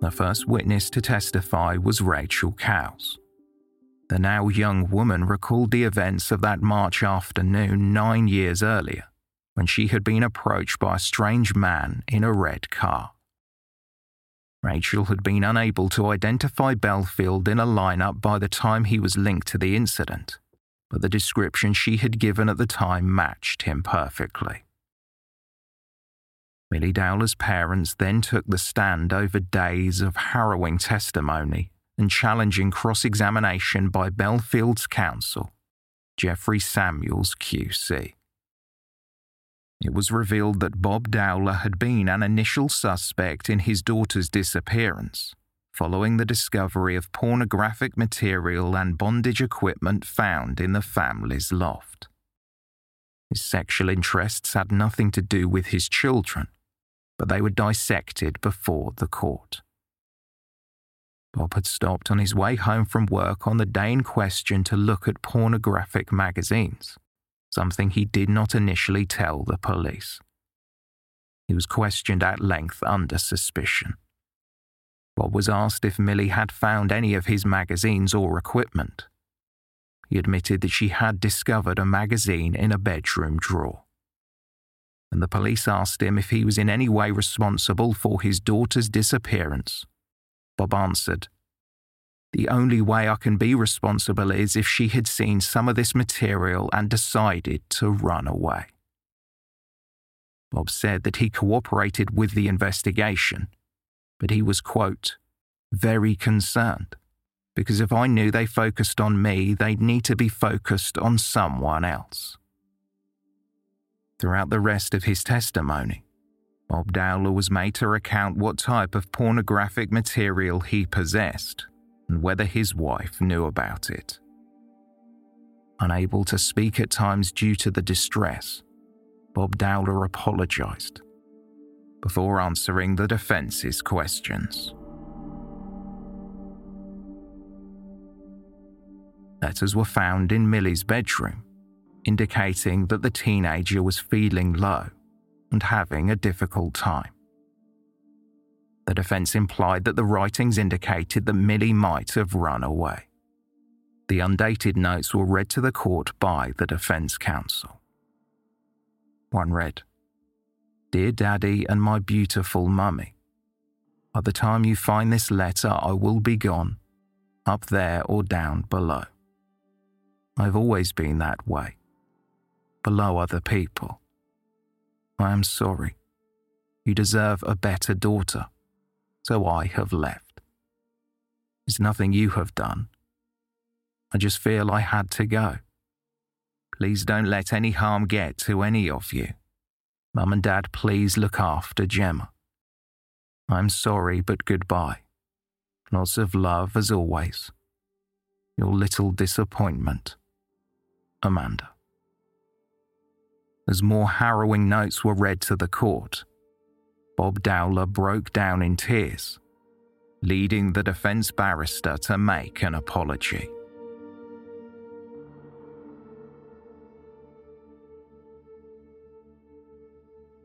The first witness to testify was Rachel Cowles. The now young woman recalled the events of that March afternoon nine years earlier, when she had been approached by a strange man in a red car. Rachel had been unable to identify Bellfield in a lineup by the time he was linked to the incident, but the description she had given at the time matched him perfectly. Milly Dowler's parents then took the stand over days of harrowing testimony and challenging cross examination by Bellfield's counsel, Jeffrey Samuels QC. It was revealed that Bob Dowler had been an initial suspect in his daughter's disappearance, following the discovery of pornographic material and bondage equipment found in the family's loft. His sexual interests had nothing to do with his children, but they were dissected before the court. Bob had stopped on his way home from work on the day in question to look at pornographic magazines, something he did not initially tell the police. He was questioned at length under suspicion. Bob was asked if Milly had found any of his magazines or equipment. He admitted that she had discovered a magazine in a bedroom drawer and the police asked him if he was in any way responsible for his daughter's disappearance. Bob answered, The only way I can be responsible is if she had seen some of this material and decided to run away. Bob said that he cooperated with the investigation, but he was, quote, very concerned because if I knew they focused on me, they'd need to be focused on someone else. Throughout the rest of his testimony, Bob Dowler was made to recount what type of pornographic material he possessed and whether his wife knew about it. Unable to speak at times due to the distress, Bob Dowler apologized before answering the defence's questions. Letters were found in Milly's bedroom indicating that the teenager was feeling low and having a difficult time. The defence implied that the writings indicated that Milly might have run away. The undated notes were read to the court by the defence counsel. One read Dear Daddy and my beautiful mummy, by the time you find this letter, I will be gone, up there or down below. I've always been that way below other people. I am sorry. You deserve a better daughter, so I have left. It's nothing you have done. I just feel I had to go. Please don't let any harm get to any of you. Mum and Dad, please look after Gemma. I'm sorry, but goodbye. Lots of love as always. Your little disappointment, Amanda as more harrowing notes were read to the court. Bob Dowler broke down in tears, leading the defense barrister to make an apology.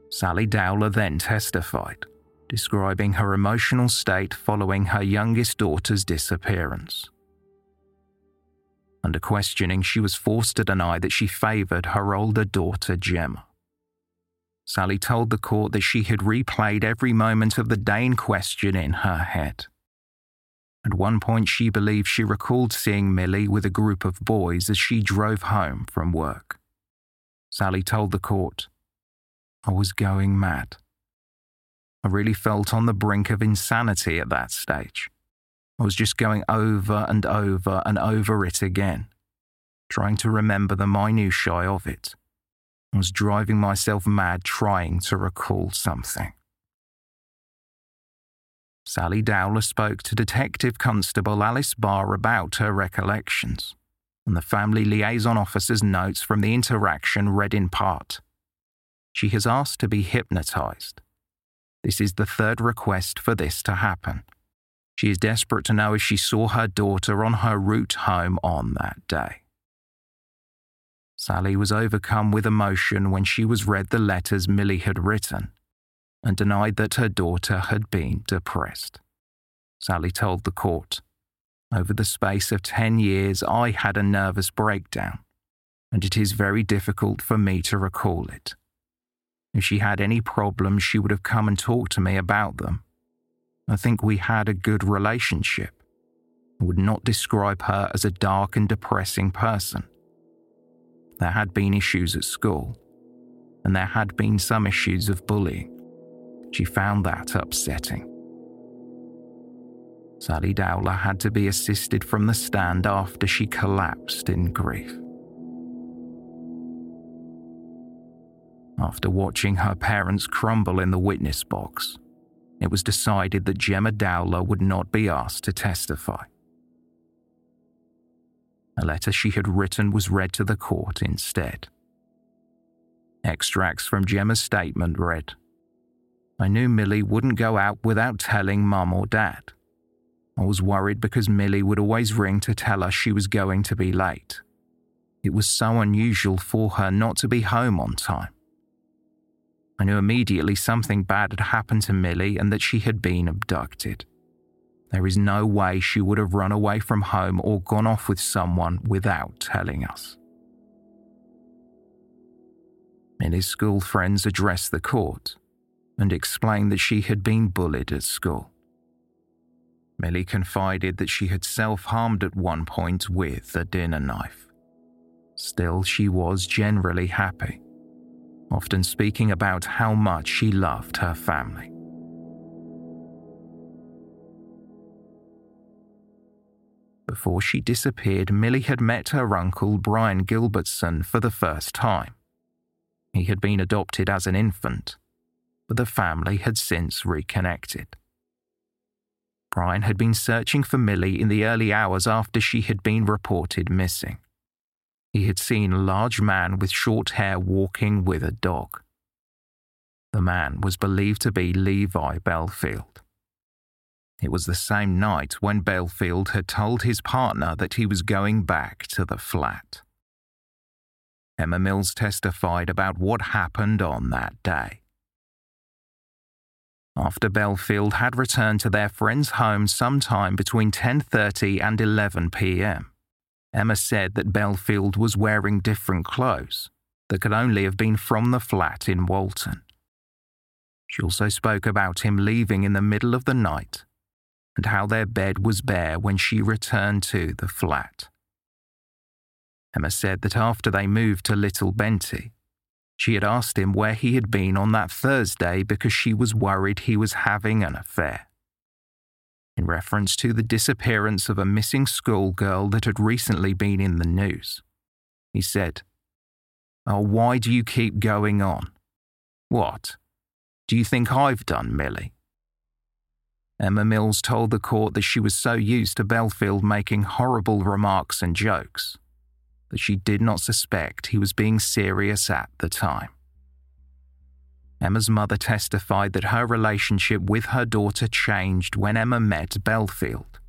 Sally Dowler then testified, describing her emotional state following her youngest daughter's disappearance. Under questioning, she was forced to deny that she favoured her older daughter, Gemma. Sally told the court that she had replayed every moment of the in question in her head. At one point, she believed she recalled seeing Milly with a group of boys as she drove home from work. Sally told the court, I was going mad. I really felt on the brink of insanity at that stage. I was just going over and over and over it again, trying to remember the minutiae of it. Was driving myself mad trying to recall something. Sally Dowler spoke to Detective Constable Alice Barr about her recollections, and the family liaison officer's notes from the interaction read in part. She has asked to be hypnotized. This is the third request for this to happen. She is desperate to know if she saw her daughter on her route home on that day. Sally was overcome with emotion when she was read the letters Milly had written and denied that her daughter had been depressed. Sally told the court, Over the space of 10 years, I had a nervous breakdown, and it is very difficult for me to recall it. If she had any problems, she would have come and talked to me about them. I think we had a good relationship. I would not describe her as a dark and depressing person. There had been issues at school, and there had been some issues of bullying. She found that upsetting. Sally Dowler had to be assisted from the stand after she collapsed in grief. After watching her parents crumble in the witness box, it was decided that Gemma Dowler would not be asked to testify. A letter she had written was read to the court instead. Extracts from Gemma's statement read I knew Milly wouldn't go out without telling Mum or Dad. I was worried because Milly would always ring to tell us she was going to be late. It was so unusual for her not to be home on time. I knew immediately something bad had happened to Milly and that she had been abducted. There is no way she would have run away from home or gone off with someone without telling us. Milly's school friends addressed the court and explained that she had been bullied at school. Milly confided that she had self harmed at one point with a dinner knife. Still, she was generally happy, often speaking about how much she loved her family. Before she disappeared, Milly had met her uncle Brian Gilbertson for the first time. He had been adopted as an infant but the family had since reconnected. Brian had been searching for Milly in the early hours after she had been reported missing. He had seen a large man with short hair walking with a dog. The man was believed to be Levi Bellfield. It was the same night when Bellfield had told his partner that he was going back to the flat. Emma Mills testified about what happened on that day after Bellfield had returned to their friend's home sometime between 10:30 and 11 p.m. Emma said that Bellfield was wearing different clothes that could only have been from the flat in Walton. She also spoke about him leaving in the middle of the night and how their bed was bare when she returned to the flat. Emma said that after they moved to Little Benty, she had asked him where he had been on that Thursday because she was worried he was having an affair. In reference to the disappearance of a missing schoolgirl that had recently been in the news, he said, Oh, why do you keep going on? What? Do you think I've done, Milly? Emma Mills told the court that she was so used to Bellfield making horrible remarks and jokes that she did not suspect he was being serious at the time. Emma's mother testified that her relationship with her daughter changed when Emma met Bellfield,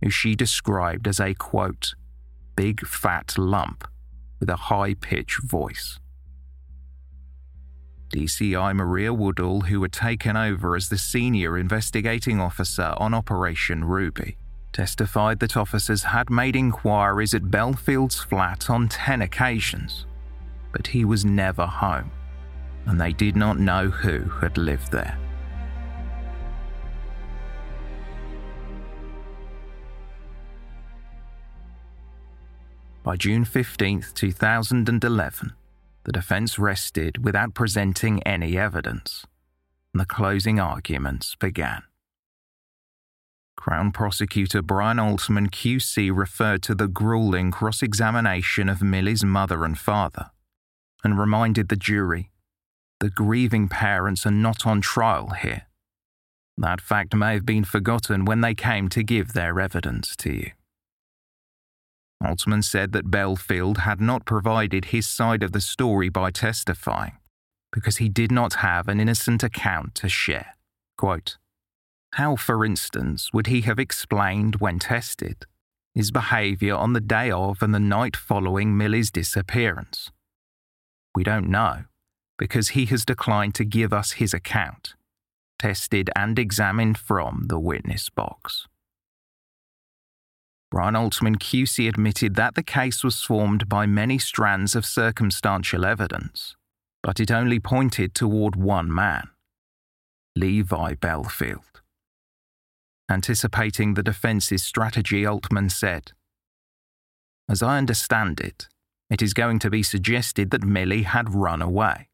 who she described as a quote, big fat lump with a high pitched voice. DCI Maria Woodall, who had taken over as the senior investigating officer on Operation Ruby, testified that officers had made inquiries at Bellfield's flat on 10 occasions, but he was never home, and they did not know who had lived there. By June 15, 2011, the defence rested without presenting any evidence, and the closing arguments began. Crown Prosecutor Brian Altman QC referred to the grueling cross examination of Milly's mother and father and reminded the jury the grieving parents are not on trial here. That fact may have been forgotten when they came to give their evidence to you. Altman said that Bellfield had not provided his side of the story by testifying because he did not have an innocent account to share. Quote, How, for instance, would he have explained when tested his behaviour on the day of and the night following Milly's disappearance? We don't know because he has declined to give us his account, tested and examined from the witness box. Brian Altman QC admitted that the case was formed by many strands of circumstantial evidence, but it only pointed toward one man Levi Bellfield. Anticipating the defence's strategy, Altman said, As I understand it, it is going to be suggested that Milly had run away.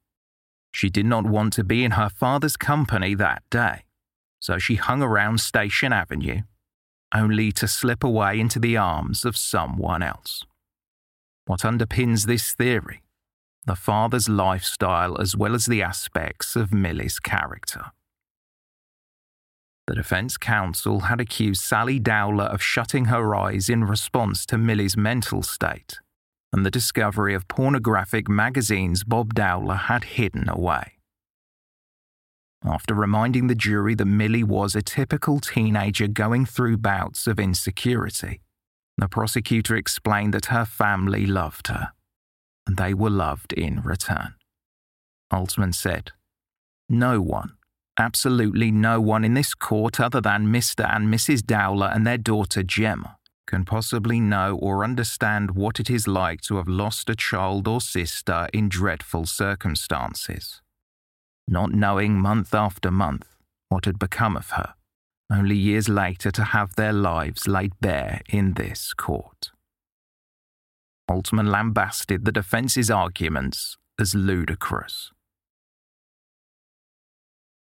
She did not want to be in her father's company that day, so she hung around Station Avenue, only to slip away into the arms of someone else. What underpins this theory? The father's lifestyle as well as the aspects of Milly's character. The defense counsel had accused Sally Dowler of shutting her eyes in response to Milly's mental state and the discovery of pornographic magazines Bob Dowler had hidden away. After reminding the jury that Milly was a typical teenager going through bouts of insecurity, the prosecutor explained that her family loved her, and they were loved in return. Altman said, No one, absolutely no one in this court other than Mr. and Mrs. Dowler and their daughter Gemma can possibly know or understand what it is like to have lost a child or sister in dreadful circumstances. Not knowing month after month what had become of her, only years later to have their lives laid bare in this court. Altman lambasted the defence's arguments as ludicrous.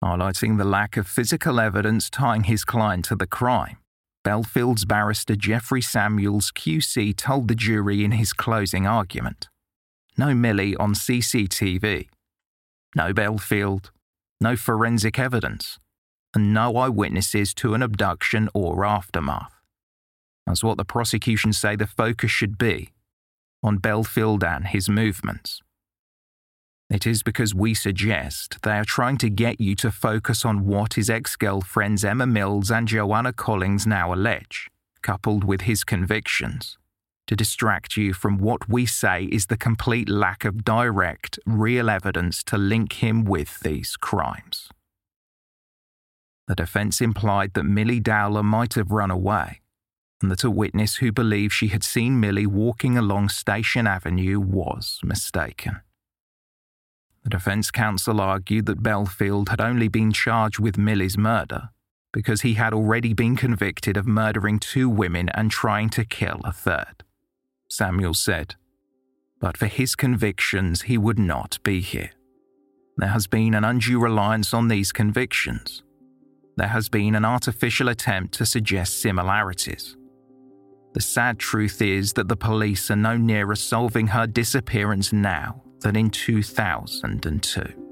Highlighting the lack of physical evidence tying his client to the crime, Bellfield's barrister Jeffrey Samuels QC told the jury in his closing argument no Milly on CCTV, no Bellfield, no forensic evidence, and no eyewitnesses to an abduction or aftermath. That's what the prosecution say the focus should be on Bellfield and his movements. It is because we suggest they are trying to get you to focus on what his ex girlfriends Emma Mills and Joanna Collings now allege, coupled with his convictions, to distract you from what we say is the complete lack of direct, real evidence to link him with these crimes. The defense implied that Milly Dowler might have run away, and that a witness who believed she had seen Milly walking along Station Avenue was mistaken. The defense counsel argued that Bellfield had only been charged with Milly's murder because he had already been convicted of murdering two women and trying to kill a third. Samuel said, but for his convictions, he would not be here. There has been an undue reliance on these convictions. There has been an artificial attempt to suggest similarities. The sad truth is that the police are no nearer solving her disappearance now than in 2002.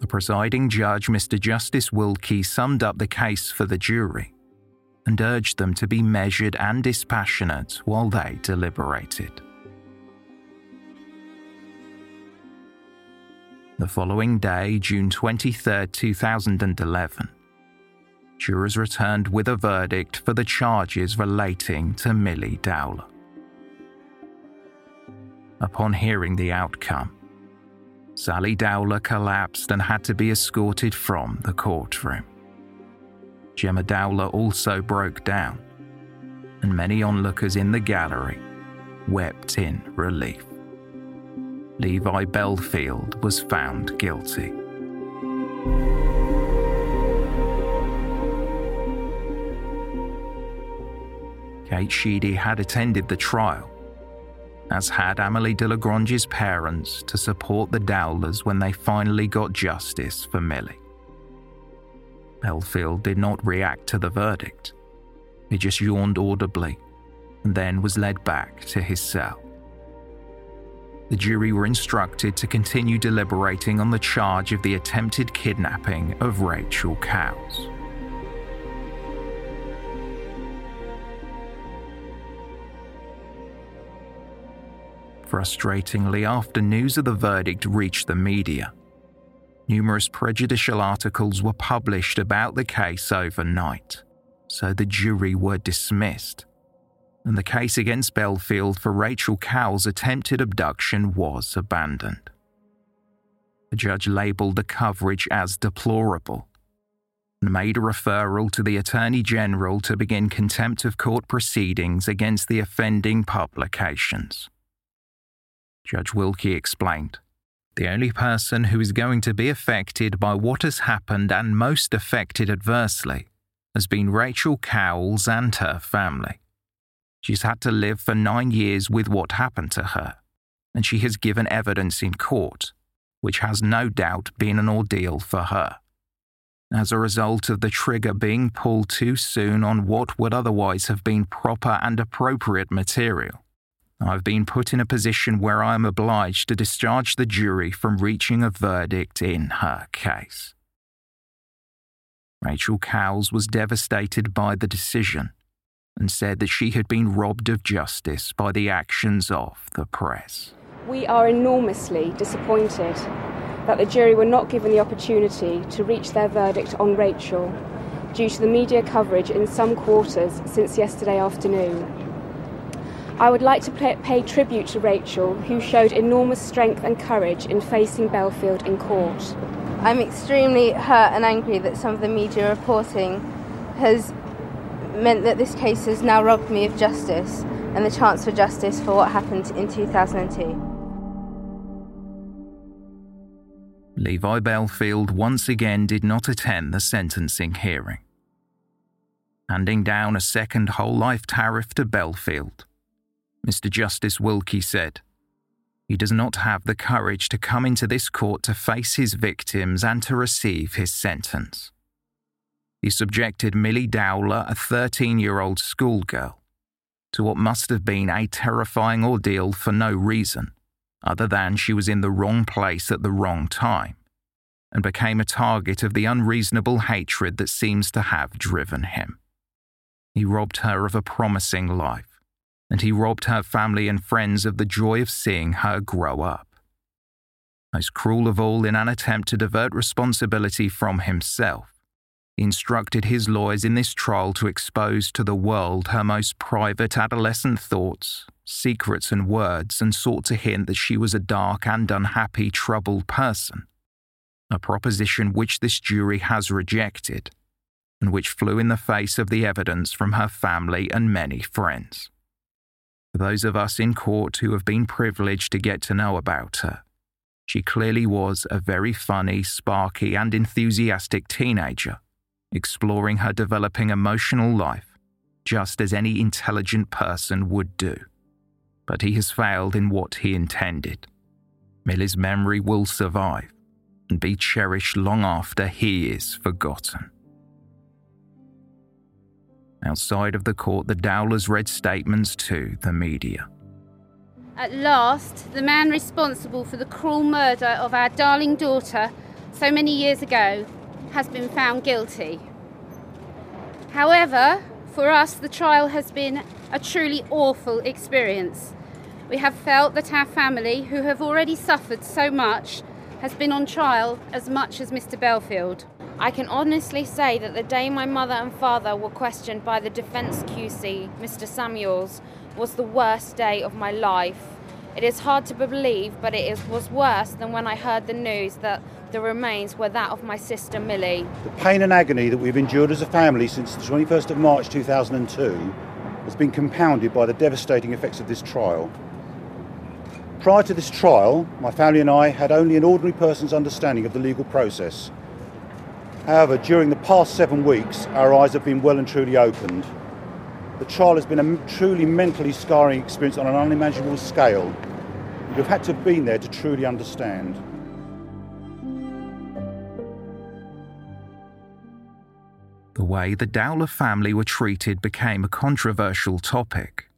The presiding judge, Mr. Justice Wilkie, summed up the case for the jury and urged them to be measured and dispassionate while they deliberated. The following day, June 23, 2011, jurors returned with a verdict for the charges relating to Milly Dowler. Upon hearing the outcome, Sally Dowler collapsed and had to be escorted from the courtroom. Gemma Dowler also broke down, and many onlookers in the gallery wept in relief. Levi Bellfield was found guilty. Kate Sheedy had attended the trial, as had Amelie Delagrange's parents to support the Dowlers when they finally got justice for Milly. Bellfield did not react to the verdict. He just yawned audibly and then was led back to his cell. The jury were instructed to continue deliberating on the charge of the attempted kidnapping of Rachel Cowles. Frustratingly, after news of the verdict reached the media, numerous prejudicial articles were published about the case overnight, so the jury were dismissed, and the case against Bellfield for Rachel Cowell's attempted abduction was abandoned. The judge labelled the coverage as deplorable and made a referral to the Attorney General to begin contempt of court proceedings against the offending publications. Judge Wilkie explained. The only person who is going to be affected by what has happened and most affected adversely has been Rachel Cowles and her family. She's had to live for nine years with what happened to her, and she has given evidence in court, which has no doubt been an ordeal for her. As a result of the trigger being pulled too soon on what would otherwise have been proper and appropriate material, I've been put in a position where I am obliged to discharge the jury from reaching a verdict in her case. Rachel Cowles was devastated by the decision and said that she had been robbed of justice by the actions of the press. We are enormously disappointed that the jury were not given the opportunity to reach their verdict on Rachel due to the media coverage in some quarters since yesterday afternoon. I would like to pay tribute to Rachel, who showed enormous strength and courage in facing Bellfield in court. I'm extremely hurt and angry that some of the media reporting has meant that this case has now robbed me of justice and the chance for justice for what happened in 2002. Levi Bellfield once again did not attend the sentencing hearing. Handing down a second whole life tariff to Bellfield, Mr. Justice Wilkie said. He does not have the courage to come into this court to face his victims and to receive his sentence. He subjected Milly Dowler, a 13 year old schoolgirl, to what must have been a terrifying ordeal for no reason, other than she was in the wrong place at the wrong time, and became a target of the unreasonable hatred that seems to have driven him. He robbed her of a promising life and he robbed her family and friends of the joy of seeing her grow up. Most cruel of all, in an attempt to divert responsibility from himself, he instructed his lawyers in this trial to expose to the world her most private adolescent thoughts, secrets, and words, and sought to hint that she was a dark and unhappy, troubled person. A proposition which this jury has rejected, and which flew in the face of the evidence from her family and many friends for those of us in court who have been privileged to get to know about her. She clearly was a very funny, sparky, and enthusiastic teenager, exploring her developing emotional life, just as any intelligent person would do. But he has failed in what he intended. Milly's memory will survive and be cherished long after he is forgotten. Outside of the court, the Dowlers read statements to the media. At last, the man responsible for the cruel murder of our darling daughter so many years ago has been found guilty. However, for us, the trial has been a truly awful experience. We have felt that our family, who have already suffered so much, has been on trial as much as Mr. Bellfield. I can honestly say that the day my mother and father were questioned by the defence QC, Mr. Samuels, was the worst day of my life. It is hard to believe, but it is, was worse than when I heard the news that the remains were that of my sister Milly. The pain and agony that we've endured as a family since the 21st of March 2002 has been compounded by the devastating effects of this trial. Prior to this trial, my family and I had only an ordinary person's understanding of the legal process. However, during the past seven weeks, our eyes have been well and truly opened. The trial has been a truly mentally scarring experience on an unimaginable scale. You've had to have been there to truly understand. The way the Dowler family were treated became a controversial topic,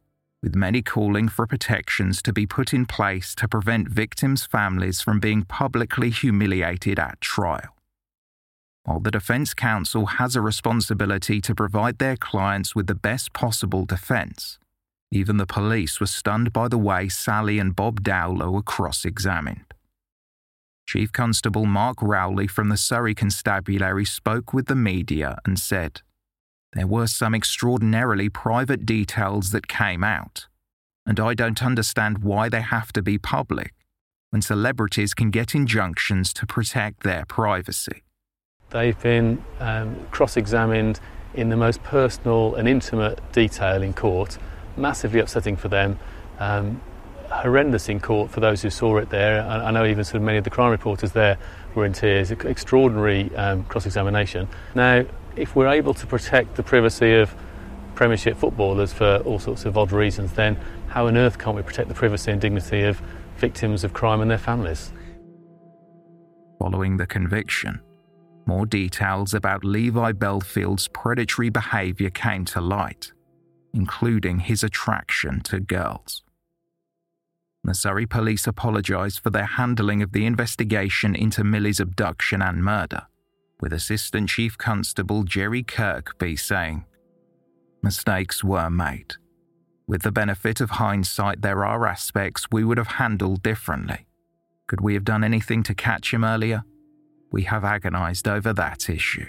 with many calling for protections to be put in place to prevent victims' families from being publicly humiliated at trial. While the Defence Counsel has a responsibility to provide their clients with the best possible defence, Even the police were stunned by the way Sally and Bob Dowler were cross examined. Chief Constable Mark Rowley from the Surrey Constabulary spoke with the media and said, There were some extraordinarily private details that came out, and I don't understand why they have to be public when celebrities can get injunctions to protect their privacy. They've been um, cross examined in the most personal and intimate detail in court, massively upsetting for them. Um, horrendous in court for those who saw it there. I, I, know even sort of many of the crime reporters there were in tears. Extraordinary um, cross-examination. Now, if we're able to protect the privacy of Premiership footballers for all sorts of odd reasons, then how on earth can't we protect the privacy and dignity of victims of crime and their families? Following the conviction, more details about Levi Bellfield's predatory behaviour came to light, including his attraction to girls. The Surrey police apologised for their handling of the investigation into Millie's abduction and murder, with Assistant Chief Constable Jerry Kirkby saying, Mistakes were made. With the benefit of hindsight, there are aspects we would have handled differently. Could we have done anything to catch him earlier? We have agonised over that issue.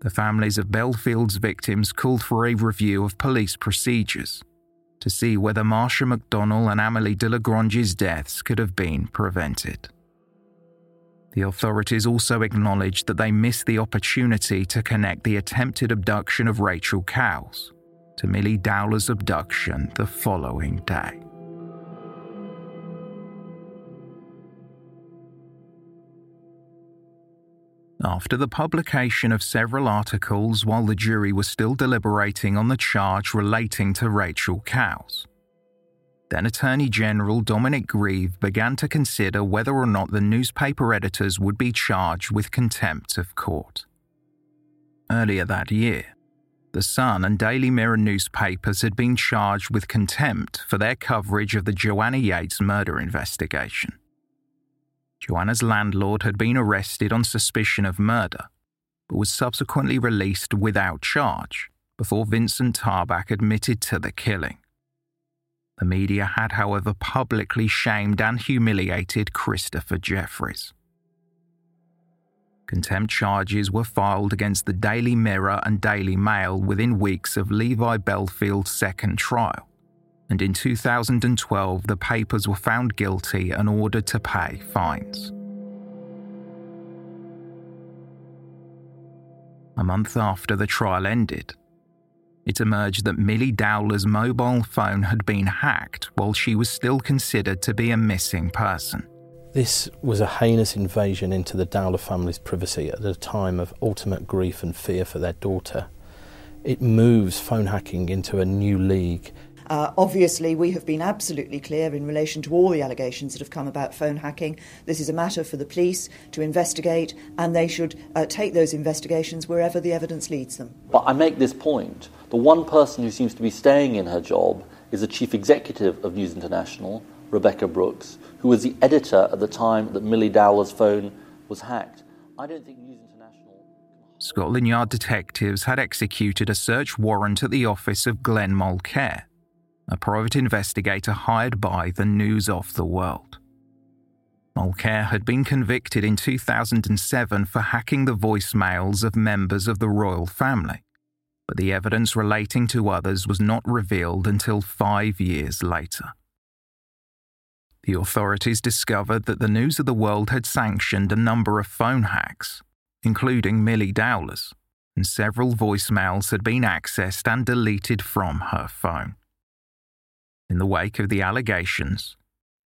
The families of Bellfield's victims called for a review of police procedures to see whether Marsha McDonnell and Amelie Delagrange's deaths could have been prevented. The authorities also acknowledged that they missed the opportunity to connect the attempted abduction of Rachel Cowles to Milly Dowler's abduction the following day. After the publication of several articles while the jury was still deliberating on the charge relating to Rachel Cowles, then Attorney General Dominic Grieve began to consider whether or not the newspaper editors would be charged with contempt of court. Earlier that year, the Sun and Daily Mirror newspapers had been charged with contempt for their coverage of the Joanna Yeates murder investigation. Joanna's landlord had been arrested on suspicion of murder, but was subsequently released without charge before Vincent Tabak admitted to the killing. The media had, however, publicly shamed and humiliated Christopher Jefferies. Contempt charges were filed against the Daily Mirror and Daily Mail within weeks of Levi Bellfield's second trial and in 2012 the papers were found guilty and ordered to pay fines. A month after the trial ended, it emerged that Milly Dowler's mobile phone had been hacked while she was still considered to be a missing person. This was a heinous invasion into the Dowler family's privacy at a time of ultimate grief and fear for their daughter. It moves phone hacking into a new league uh, obviously, we have been absolutely clear in relation to all the allegations that have come about phone hacking. This is a matter for the police to investigate, and they should uh, take those investigations wherever the evidence leads them. But I make this point the one person who seems to be staying in her job is the chief executive of News International, Rebekah Brooks, who was the editor at the time that Milly Dowler's phone was hacked. I don't think News International. Scotland Yard detectives had executed a search warrant at the office of Glenn Mulcaire a private investigator hired by the News of the World. Mulcaire had been convicted in 2007 for hacking the voicemails of members of the royal family, but the evidence relating to others was not revealed until five years later. The authorities discovered that the News of the World had sanctioned a number of phone hacks, including Milly Dowler's, and several voicemails had been accessed and deleted from her phone. In the wake of the allegations,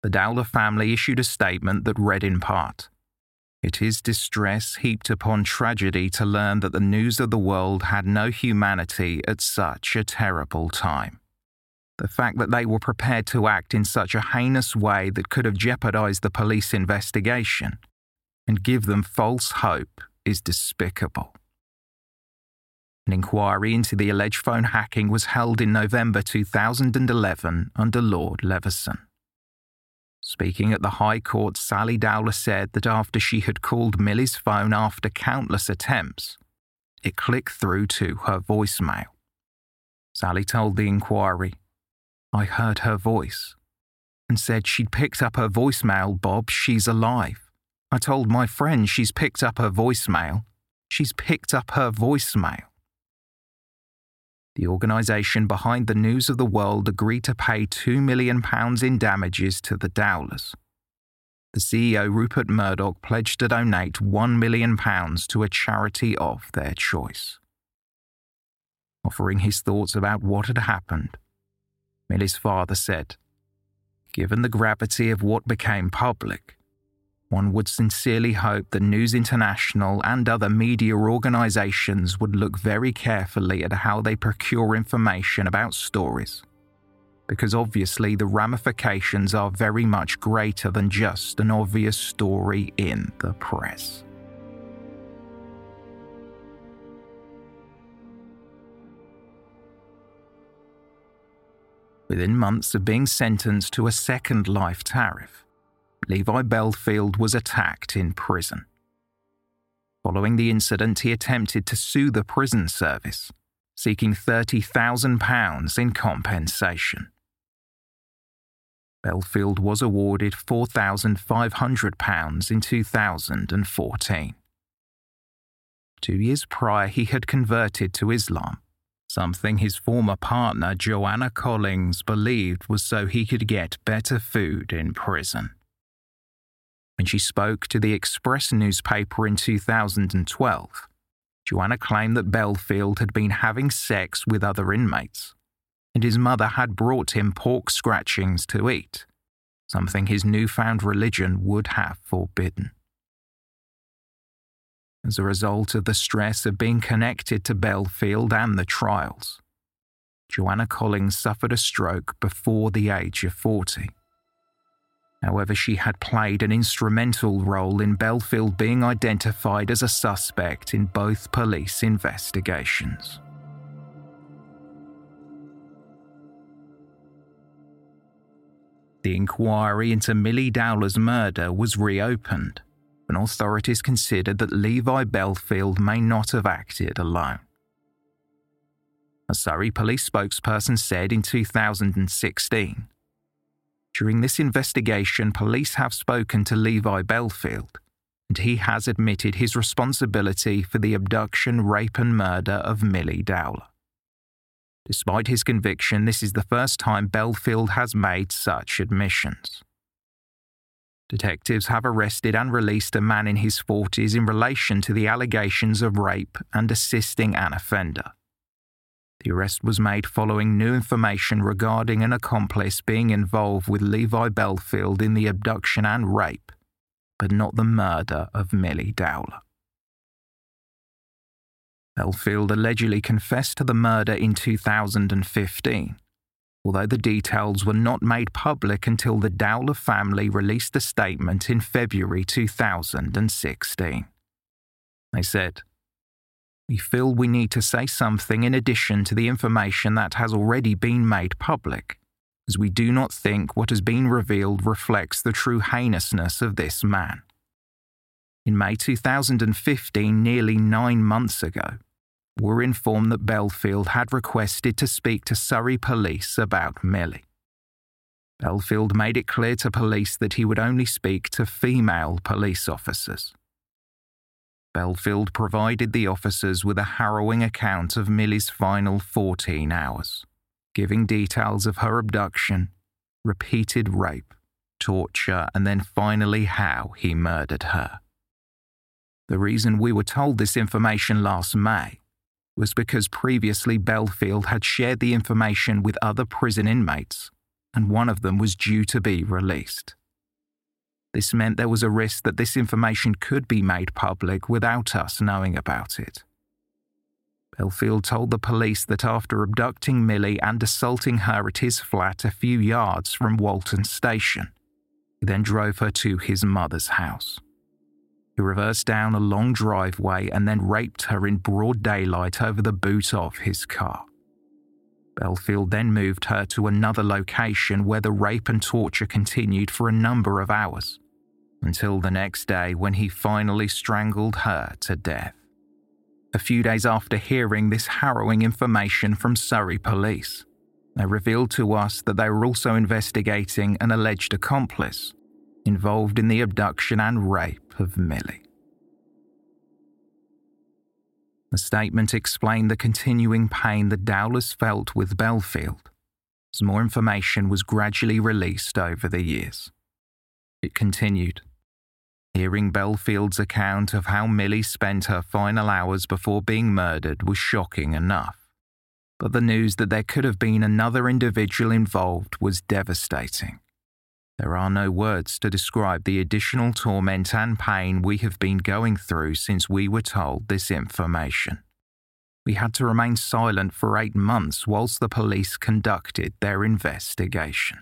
the Dowler family issued a statement that read in part It is distress heaped upon tragedy to learn that the news of the world had no humanity at such a terrible time. The fact that they were prepared to act in such a heinous way that could have jeopardized the police investigation and give them false hope is despicable. An inquiry into the alleged phone hacking was held in November 2011 under Lord Leveson. Speaking at the High Court, Sally Dowler said that after she had called Milly's phone after countless attempts, it clicked through to her voicemail. Sally told the inquiry, I heard her voice and said she'd picked up her voicemail, Bob, she's alive. I told my friend she's picked up her voicemail. She's picked up her voicemail. The organisation behind the News of the World agreed to pay £2 million in damages to the Dowlers. The CEO, Rupert Murdoch, pledged to donate £1 million to a charity of their choice. Offering his thoughts about what had happened, Milly's father said, Given the gravity of what became public, one would sincerely hope that News International and other media organisations would look very carefully at how they procure information about stories. Because obviously, the ramifications are very much greater than just an obvious story in the press. Within months of being sentenced to a second life tariff, Levi Bellfield was attacked in prison. Following the incident, he attempted to sue the prison service, seeking £30,000 in compensation. Bellfield was awarded £4,500 in 2014. Two years prior, he had converted to Islam something his former partner Joanna Collings believed was so he could get better food in prison. When she spoke to the Express newspaper in 2012, Joanna claimed that Bellfield had been having sex with other inmates, and his mother had brought him pork scratchings to eat, something his newfound religion would have forbidden as a result of the stress of being connected to Bellfield and the trials. Joanna Collings suffered a stroke before the age of 40. However, she had played an instrumental role in Bellfield being identified as a suspect in both police investigations. The inquiry into Milly Dowler's murder was reopened and authorities considered that Levi Bellfield may not have acted alone. A Surrey police spokesperson said in 2016 During this investigation, police have spoken to Levi Bellfield, and he has admitted his responsibility for the abduction, rape, and murder of Milly Dowler. Despite his conviction, this is the first time Bellfield has made such admissions. Detectives have arrested and released a man in his 40s in relation to the allegations of rape and assisting an offender. The arrest was made following new information regarding an accomplice being involved with Levi Bellfield in the abduction and rape, but not the murder of Milly Dowler. Bellfield allegedly confessed to the murder in 2015 although the details were not made public until the Dowler family released a statement in February 2016. They said, We feel we need to say something in addition to the information that has already been made public, as we do not think what has been revealed reflects the true heinousness of this man. In May 2015, nearly nine months ago, we were informed that Bellfield had requested to speak to Surrey police about Milly. Bellfield made it clear to police that he would only speak to female police officers. Bellfield provided the officers with a harrowing account of Milly's final 14 hours, giving details of her abduction, repeated rape, torture, and then finally how he murdered her. The reason we were told this information last May was because previously Bellfield had shared the information with other prison inmates, and one of them was due to be released. This meant there was a risk that this information could be made public without us knowing about it. Bellfield told the police that after abducting Milly and assaulting her at his flat a few yards from Walton Station, he then drove her to his mother's house. He reversed down a long driveway and then raped her in broad daylight over the boot of his car. Bellfield then moved her to another location where the rape and torture continued for a number of hours, until the next day when he finally strangled her to death. A few days after hearing this harrowing information from Surrey police, they revealed to us that they were also investigating an alleged accomplice involved in the abduction and rape of Milly. The statement explained the continuing pain the Dowlers felt with Bellfield, as more information was gradually released over the years. It continued. Hearing Bellfield's account of how Milly spent her final hours before being murdered was shocking enough, but the news that there could have been another individual involved was devastating. There are no words to describe the additional torment and pain we have been going through since we were told this information. We had to remain silent for eight months whilst the police conducted their investigation.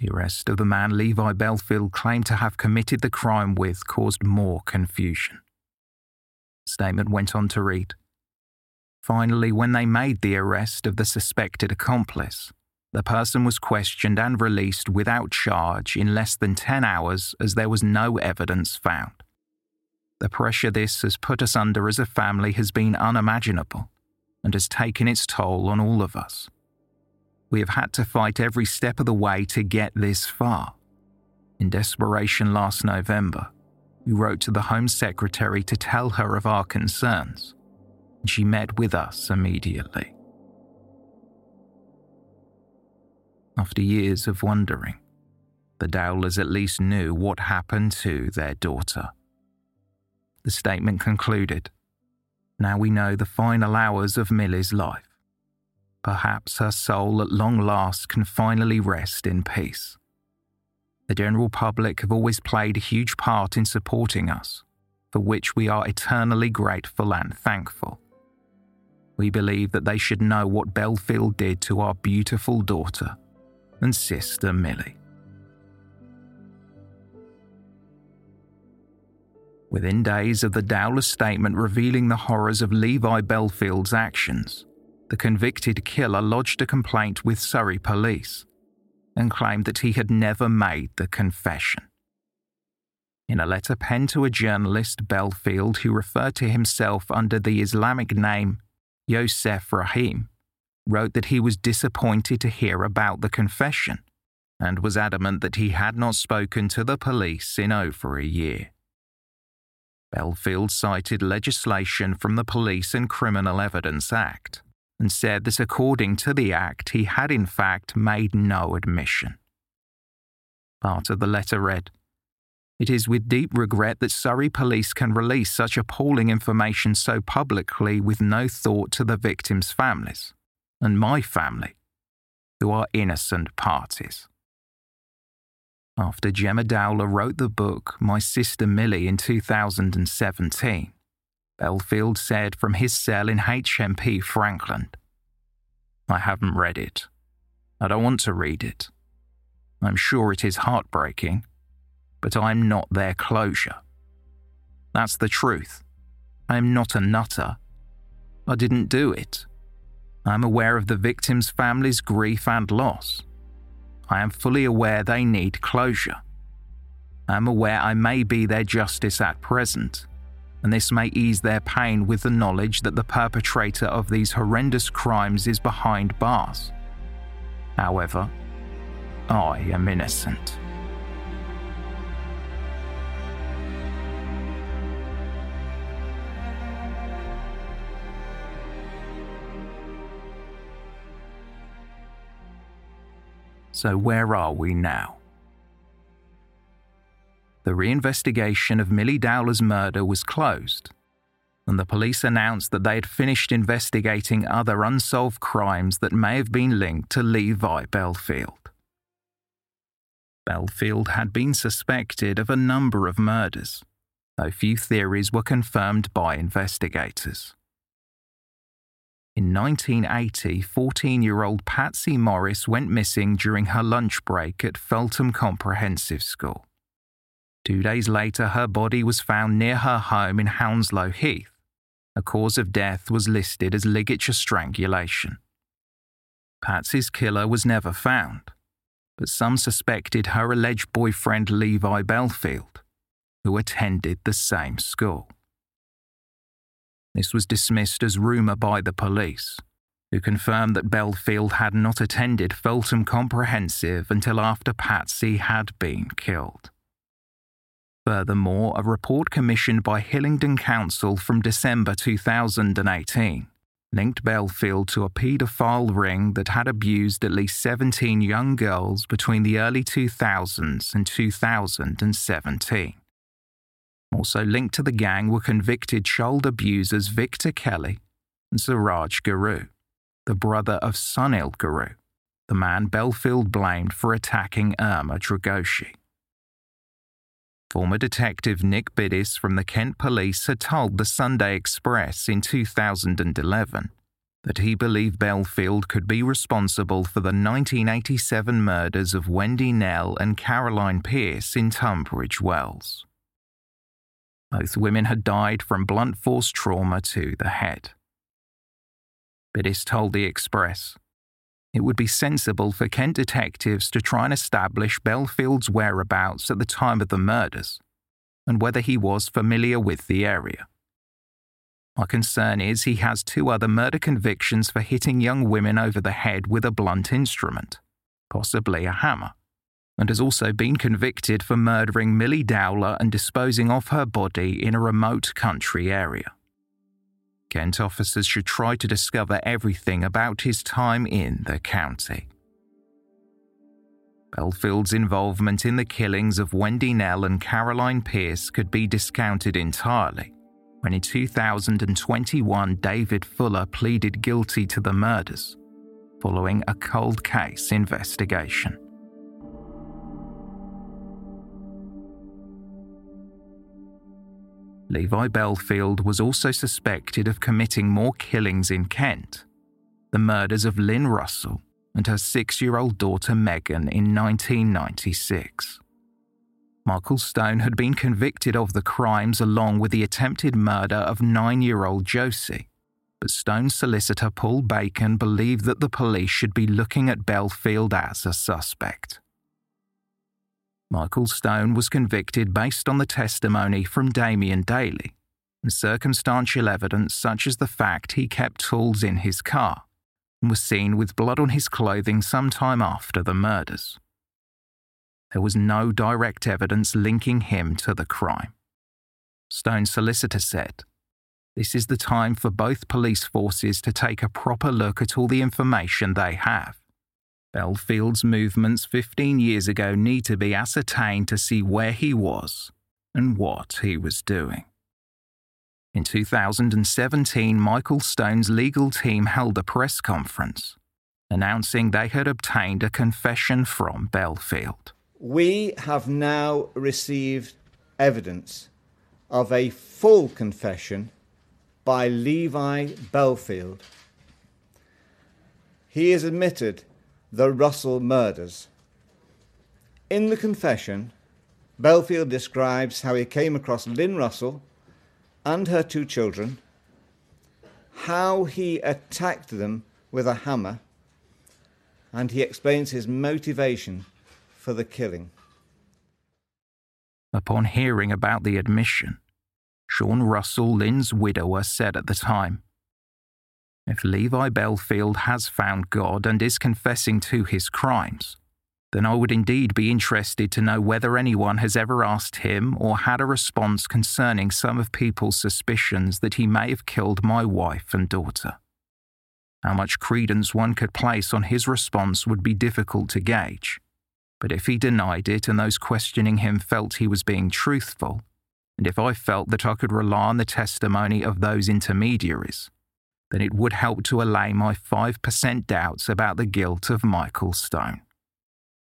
The arrest of the man Levi Bellfield claimed to have committed the crime with caused more confusion. Statement went on to read Finally, when they made the arrest of the suspected accomplice, the person was questioned and released without charge in less than 10 hours as there was no evidence found. The pressure this has put us under as a family has been unimaginable and has taken its toll on all of us. We have had to fight every step of the way to get this far. In desperation last November, we wrote to the Home Secretary to tell her of our concerns, and she met with us immediately. After years of wondering, the Dowlers at least knew what happened to their daughter. The statement concluded Now we know the final hours of Milly's life. Perhaps her soul at long last can finally rest in peace. The general public have always played a huge part in supporting us, for which we are eternally grateful and thankful. We believe that they should know what Bellfield did to our beautiful daughter and sister Milly. Within days of the Dowler statement revealing the horrors of Levi Bellfield's actions, the convicted killer lodged a complaint with Surrey police and claimed that he had never made the confession. In a letter penned to a journalist, Bellfield, who referred to himself under the Islamic name Yosef Rahim, wrote that he was disappointed to hear about the confession and was adamant that he had not spoken to the police in over a year. Bellfield cited legislation from the Police and Criminal Evidence Act and said that according to the Act, he had in fact made no admission. Part of the letter read It is with deep regret that Surrey police can release such appalling information so publicly with no thought to the victims' families and my family, who are innocent parties. After Gemma Dowler wrote the book My Sister Milly in 2017, Bellfield said from his cell in HMP Frankland, I haven't read it. I don't want to read it. I'm sure it is heartbreaking, but I'm not their closure. That's the truth. I am not a nutter. I didn't do it. I'm aware of the victims' families' grief and loss. I am fully aware they need closure. I am aware I may be their justice at present, and this may ease their pain with the knowledge that the perpetrator of these horrendous crimes is behind bars. However, I am innocent. So, where are we now? The reinvestigation of Milly Dowler's murder was closed, and the police announced that they had finished investigating other unsolved crimes that may have been linked to Levi Bellfield. Bellfield had been suspected of a number of murders, though few theories were confirmed by investigators. In 1980, 14 year old Patsy Morris went missing during her lunch break at Feltham Comprehensive School. Two days later, her body was found near her home in Hounslow Heath. A cause of death was listed as ligature strangulation. Patsy's killer was never found, but some suspected her alleged boyfriend Levi Bellfield, who attended the same school. This was dismissed as rumour by the police, who confirmed that Bellfield had not attended Feltham Comprehensive until after Patsy had been killed. Furthermore, a report commissioned by Hillingdon Council from December 2018 linked Bellfield to a paedophile ring that had abused at least 17 young girls between the early 2000s and 2017. Also linked to the gang were convicted child abusers Victor Kelly and Suraj Guru, the brother of Sunil Guru, the man Bellfield blamed for attacking Irma Dragoshi. Former detective Nick Biddis from the Kent Police had told the Sunday Express in 2011 that he believed Bellfield could be responsible for the 1987 murders of Wendy Knell and Caroline Pierce in Tunbridge Wells. Both women had died from blunt force trauma to the head. Biddis told the Express it would be sensible for Kent detectives to try and establish Bellfield's whereabouts at the time of the murders and whether he was familiar with the area. My concern is he has two other murder convictions for hitting young women over the head with a blunt instrument, possibly a hammer, and has also been convicted for murdering Milly Dowler and disposing of her body in a remote country area. Kent officers should try to discover everything about his time in the county. Bellfield's involvement in the killings of Wendy Knell and Caroline Pierce could be discounted entirely when in 2021 David Fuller pleaded guilty to the murders following a cold case investigation. Levi Bellfield was also suspected of committing more killings in Kent the murders of Lynn Russell and her six year old daughter Megan in 1996. Michael Stone had been convicted of the crimes along with the attempted murder of nine year old Josie, but Stone's solicitor Paul Bacon believed that the police should be looking at Bellfield as a suspect. Michael Stone was convicted based on the testimony from Damien Daly and circumstantial evidence such as the fact he kept tools in his car and was seen with blood on his clothing sometime after the murders. There was no direct evidence linking him to the crime. Stone's solicitor said, This is the time for both police forces to take a proper look at all the information they have Bellfield's movements 15 years ago need to be ascertained to see where he was and what he was doing. In 2017, Michael Stone's legal team held a press conference announcing they had obtained a confession from Bellfield. We have now received evidence of a full confession by Levi Bellfield. He has admitted the Russell murders. In the confession, Bellfield describes how he came across Lynn Russell and her two children, how he attacked them with a hammer, and he explains his motivation for the killing. Upon hearing about the admission, Sean Russell, Lynn's widower, said at the time, if Levi Bellfield has found God and is confessing to his crimes, then I would indeed be interested to know whether anyone has ever asked him or had a response concerning some of people's suspicions that he may have killed my wife and daughter. How much credence one could place on his response would be difficult to gauge, but if he denied it and those questioning him felt he was being truthful, and if I felt that I could rely on the testimony of those intermediaries, then it would help to allay my 5% doubts about the guilt of Michael Stone.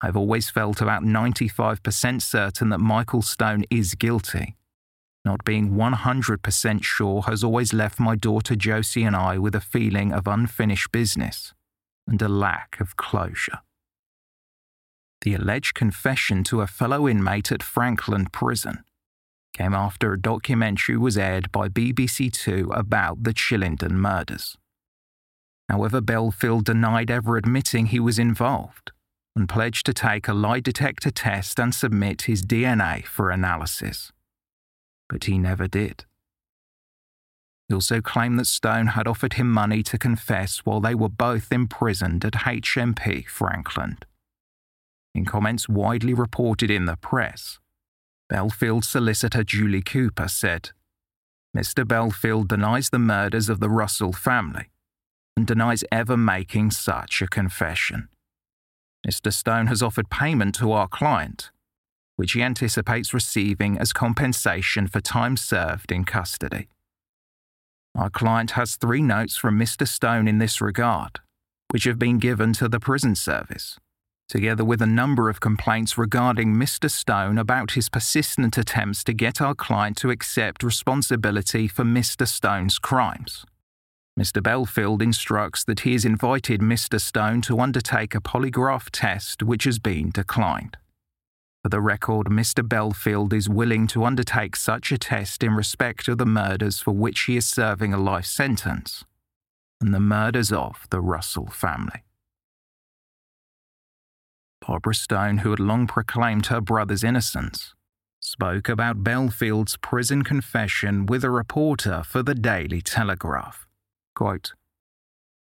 I've always felt about 95% certain that Michael Stone is guilty. Not being 100% sure has always left my daughter Josie and I with a feeling of unfinished business and a lack of closure. The alleged confession to a fellow inmate at Frankland Prison came after a documentary was aired by BBC Two about the Chillenden murders. However, Bellfield denied ever admitting he was involved and pledged to take a lie detector test and submit his DNA for analysis. But he never did. He also claimed that Stone had offered him money to confess while they were both imprisoned at HMP Frankland. In comments widely reported in the press, Bellfield solicitor Julie Cooper said, Mr. Bellfield denies the murders of the Russell family and denies ever making such a confession. Mr. Stone has offered payment to our client, which he anticipates receiving as compensation for time served in custody. Our client has three notes from Mr. Stone in this regard, which have been given to the prison service together with a number of complaints regarding Mr. Stone about his persistent attempts to get our client to accept responsibility for Mr. Stone's crimes. Mr. Bellfield instructs that he has invited Mr. Stone to undertake a polygraph test which has been declined. For the record, Mr. Bellfield is willing to undertake such a test in respect of the murders for which he is serving a life sentence and the murders of the Russell family. Barbara Stone, who had long proclaimed her brother's innocence, spoke about Bellfield's prison confession with a reporter for the Daily Telegraph. Quote,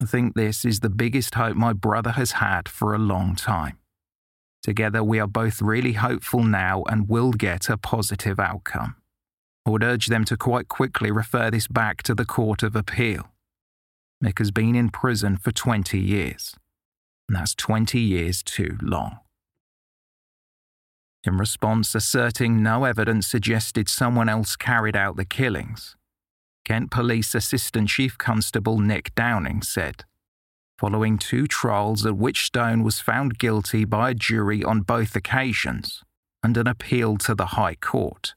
I think this is the biggest hope my brother has had for a long time. Together, we are both really hopeful now and will get a positive outcome. I would urge them to quite quickly refer this back to the Court of Appeal. Mick has been in prison for 20 years and that's 20 years too long. In response, asserting no evidence suggested someone else carried out the killings, Kent Police Assistant Chief Constable Nick Downing said, following two trials at which Stone was found guilty by a jury on both occasions and an appeal to the High Court,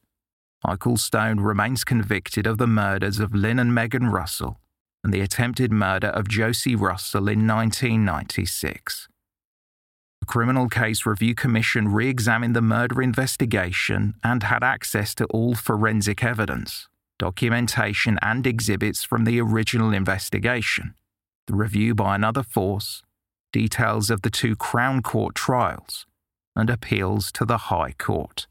Michael Stone remains convicted of the murders of Lynn and Megan Russell and the attempted murder of Josie Russell in 1996. The Criminal Case Review Commission re examined the murder investigation and had access to all forensic evidence, documentation, and exhibits from the original investigation, the review by another force, details of the two Crown Court trials, and appeals to the High Court.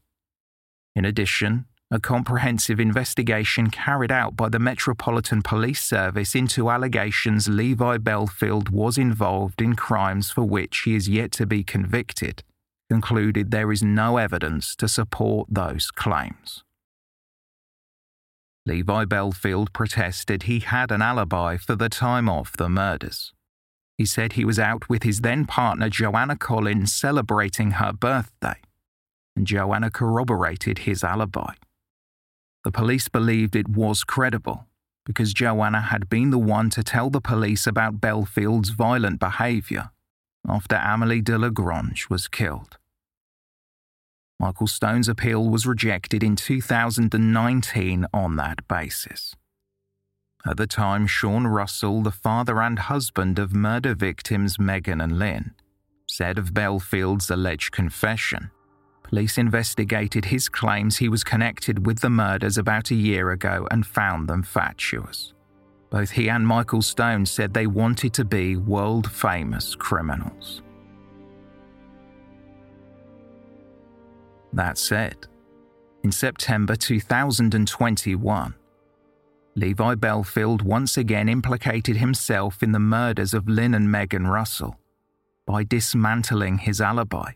In addition, a comprehensive investigation carried out by the Metropolitan Police Service into allegations Levi Bellfield was involved in crimes for which he is yet to be convicted concluded there is no evidence to support those claims. Levi Bellfield protested he had an alibi for the time of the murders. He said he was out with his then partner Joanna Collings celebrating her birthday, and Joanna corroborated his alibi. The police believed it was credible because Joanna had been the one to tell the police about Bellfield's violent behaviour after Amelie Delagrange was killed. Michael Stone's appeal was rejected in 2019 on that basis. At the time, Sean Russell, the father and husband of murder victims Megan and Lynn, said of Bellfield's alleged confession Police investigated his claims he was connected with the murders about a year ago and found them fatuous. Both he and Michael Stone said they wanted to be world famous criminals. That said, in September 2021, Levi Bellfield once again implicated himself in the murders of Lynn and Megan Russell by dismantling his alibi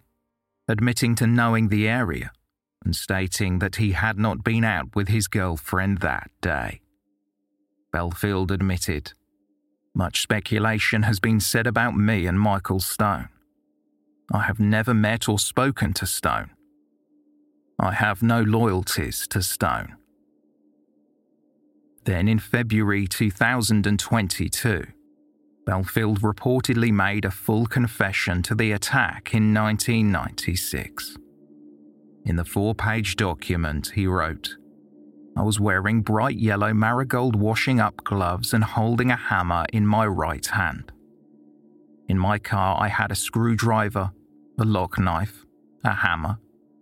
admitting to knowing the area and stating that he had not been out with his girlfriend that day. Bellfield admitted, Much speculation has been said about me and Michael Stone. I have never met or spoken to Stone. I have no loyalties to Stone. Then in February 2022, Bellfield reportedly made a full confession to the attack in 1996. In the four page document, he wrote, I was wearing bright yellow marigold washing up gloves and holding a hammer in my right hand. In my car, I had a screwdriver, a lock knife, a hammer,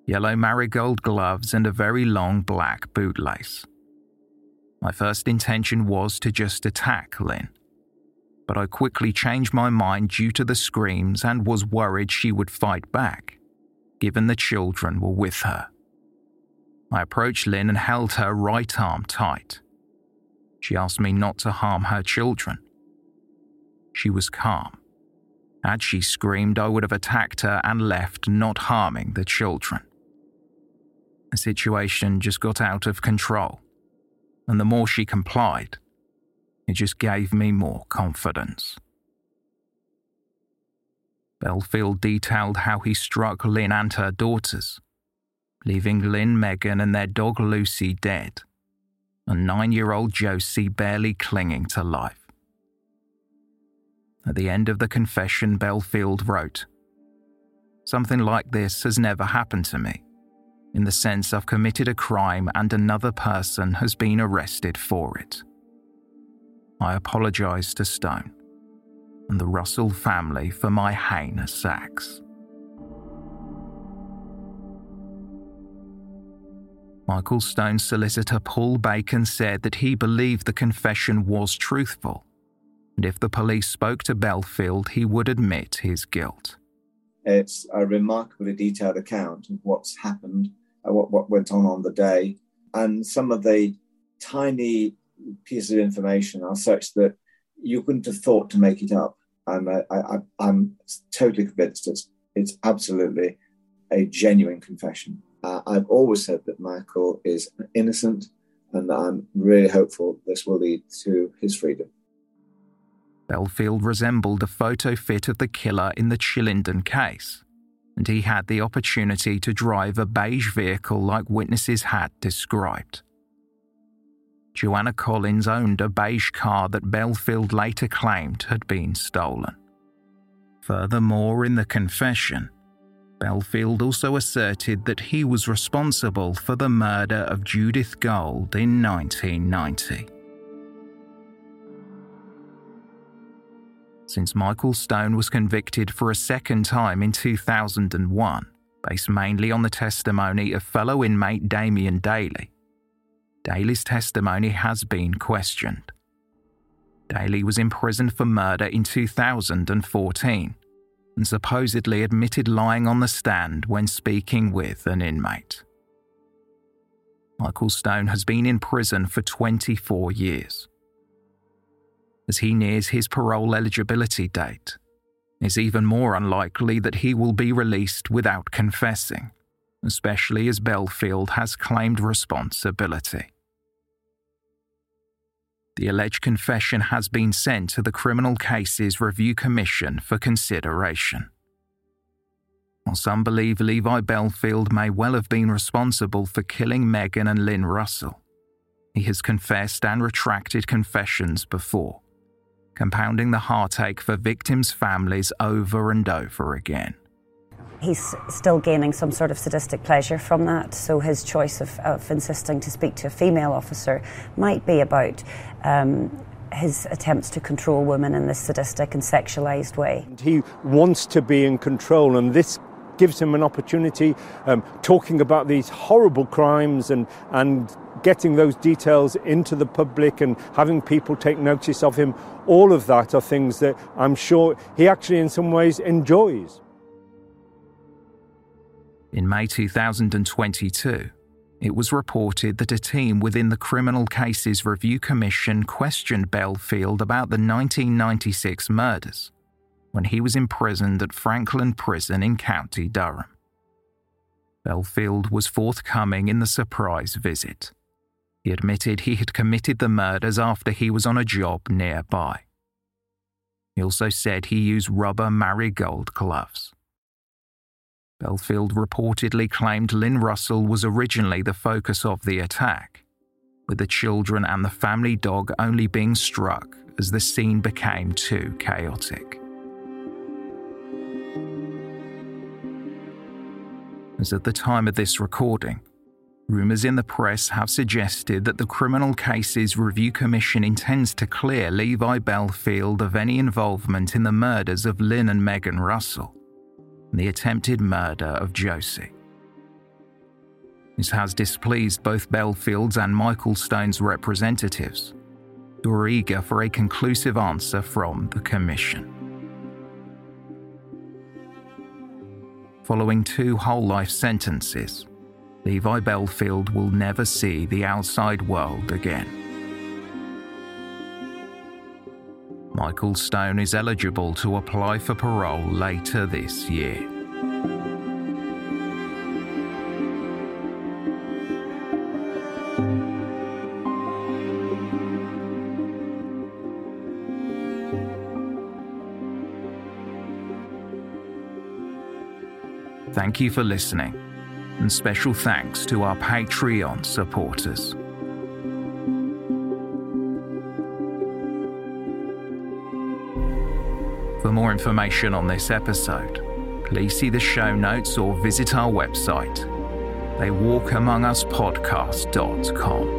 yellow marigold gloves, and a very long black bootlace. My first intention was to just attack Lynn but I quickly changed my mind due to the screams and was worried she would fight back, given the children were with her. I approached Lynn and held her right arm tight. She asked me not to harm her children. She was calm. Had she screamed, I would have attacked her and left, not harming the children. The situation just got out of control, and the more she complied, it just gave me more confidence. Bellfield detailed how he struck Lynn and her daughters, leaving Lynn, Megan, and their dog Lucy dead, and nine year old Josie barely clinging to life. At the end of the confession, Bellfield wrote, Something like this has never happened to me, in the sense I've committed a crime and another person has been arrested for it. I apologise to Stone and the Russell family for my heinous acts. Michael Stone's solicitor Paul Bacon said that he believed the confession was truthful, and if the police spoke to Bellfield, he would admit his guilt. It's a remarkably detailed account of what's happened, uh, what, what went on on the day, and some of the tiny pieces of information are such that you wouldn't have thought to make it up. I'm, uh, I, am totally convinced it's, it's absolutely a genuine confession. Uh, I've always said that Michael is innocent and I'm really hopeful this will lead to his freedom. Bellfield resembled a photo fit of the killer in the Chillenden case, and he had the opportunity to drive a beige vehicle like witnesses had described. Joanna Collings owned a beige car that Bellfield later claimed had been stolen. Furthermore, in the confession, Bellfield also asserted that he was responsible for the murder of Judith Gold in 1990. Since Michael Stone was convicted for a second time in 2001, based mainly on the testimony of fellow inmate Damien Daly, Daly's testimony has been questioned. Daly was imprisoned for murder in 2014 and supposedly admitted lying on the stand when speaking with an inmate. Michael Stone has been in prison for 24 years. As he nears his parole eligibility date, it's even more unlikely that he will be released without confessing, especially as Bellfield has claimed responsibility. The alleged confession has been sent to the Criminal Cases Review Commission for consideration. While some believe Levi Bellfield may well have been responsible for killing Megan and Lynn Russell, he has confessed and retracted confessions before, compounding the heartache for victims' families over and over again he's still gaining some sort of sadistic pleasure from that. So his choice of, of insisting to speak to a female officer might be about um, his attempts to control women in this sadistic and sexualized way. He wants to be in control, and this gives him an opportunity um, talking about these horrible crimes and, and getting those details into the public and having people take notice of him. All of that are things that I'm sure he actually, in some ways, enjoys. In May 2022, it was reported that a team within the Criminal Cases Review Commission questioned Bellfield about the 1996 murders when he was imprisoned at Frankland Prison in County Durham. Bellfield was forthcoming in the surprise visit. He admitted he had committed the murders after he was on a job nearby. He also said he used rubber marigold gloves. Bellfield reportedly claimed Lynn Russell was originally the focus of the attack, with the children and the family dog only being struck as the scene became too chaotic. As at the time of this recording, rumours in the press have suggested that the Criminal Cases Review Commission intends to clear Levi Bellfield of any involvement in the murders of Lynn and Megan Russell the attempted murder of Josie. This has displeased both Bellfield's and Michael Stone's representatives, who are eager for a conclusive answer from the Commission. Following two whole life sentences, Levi Bellfield will never see the outside world again. Michael Stone is eligible to apply for parole later this year. Thank you for listening, and special thanks to our Patreon supporters. For more information on this episode, please see the show notes or visit our website, theywalkamonguspodcast.com.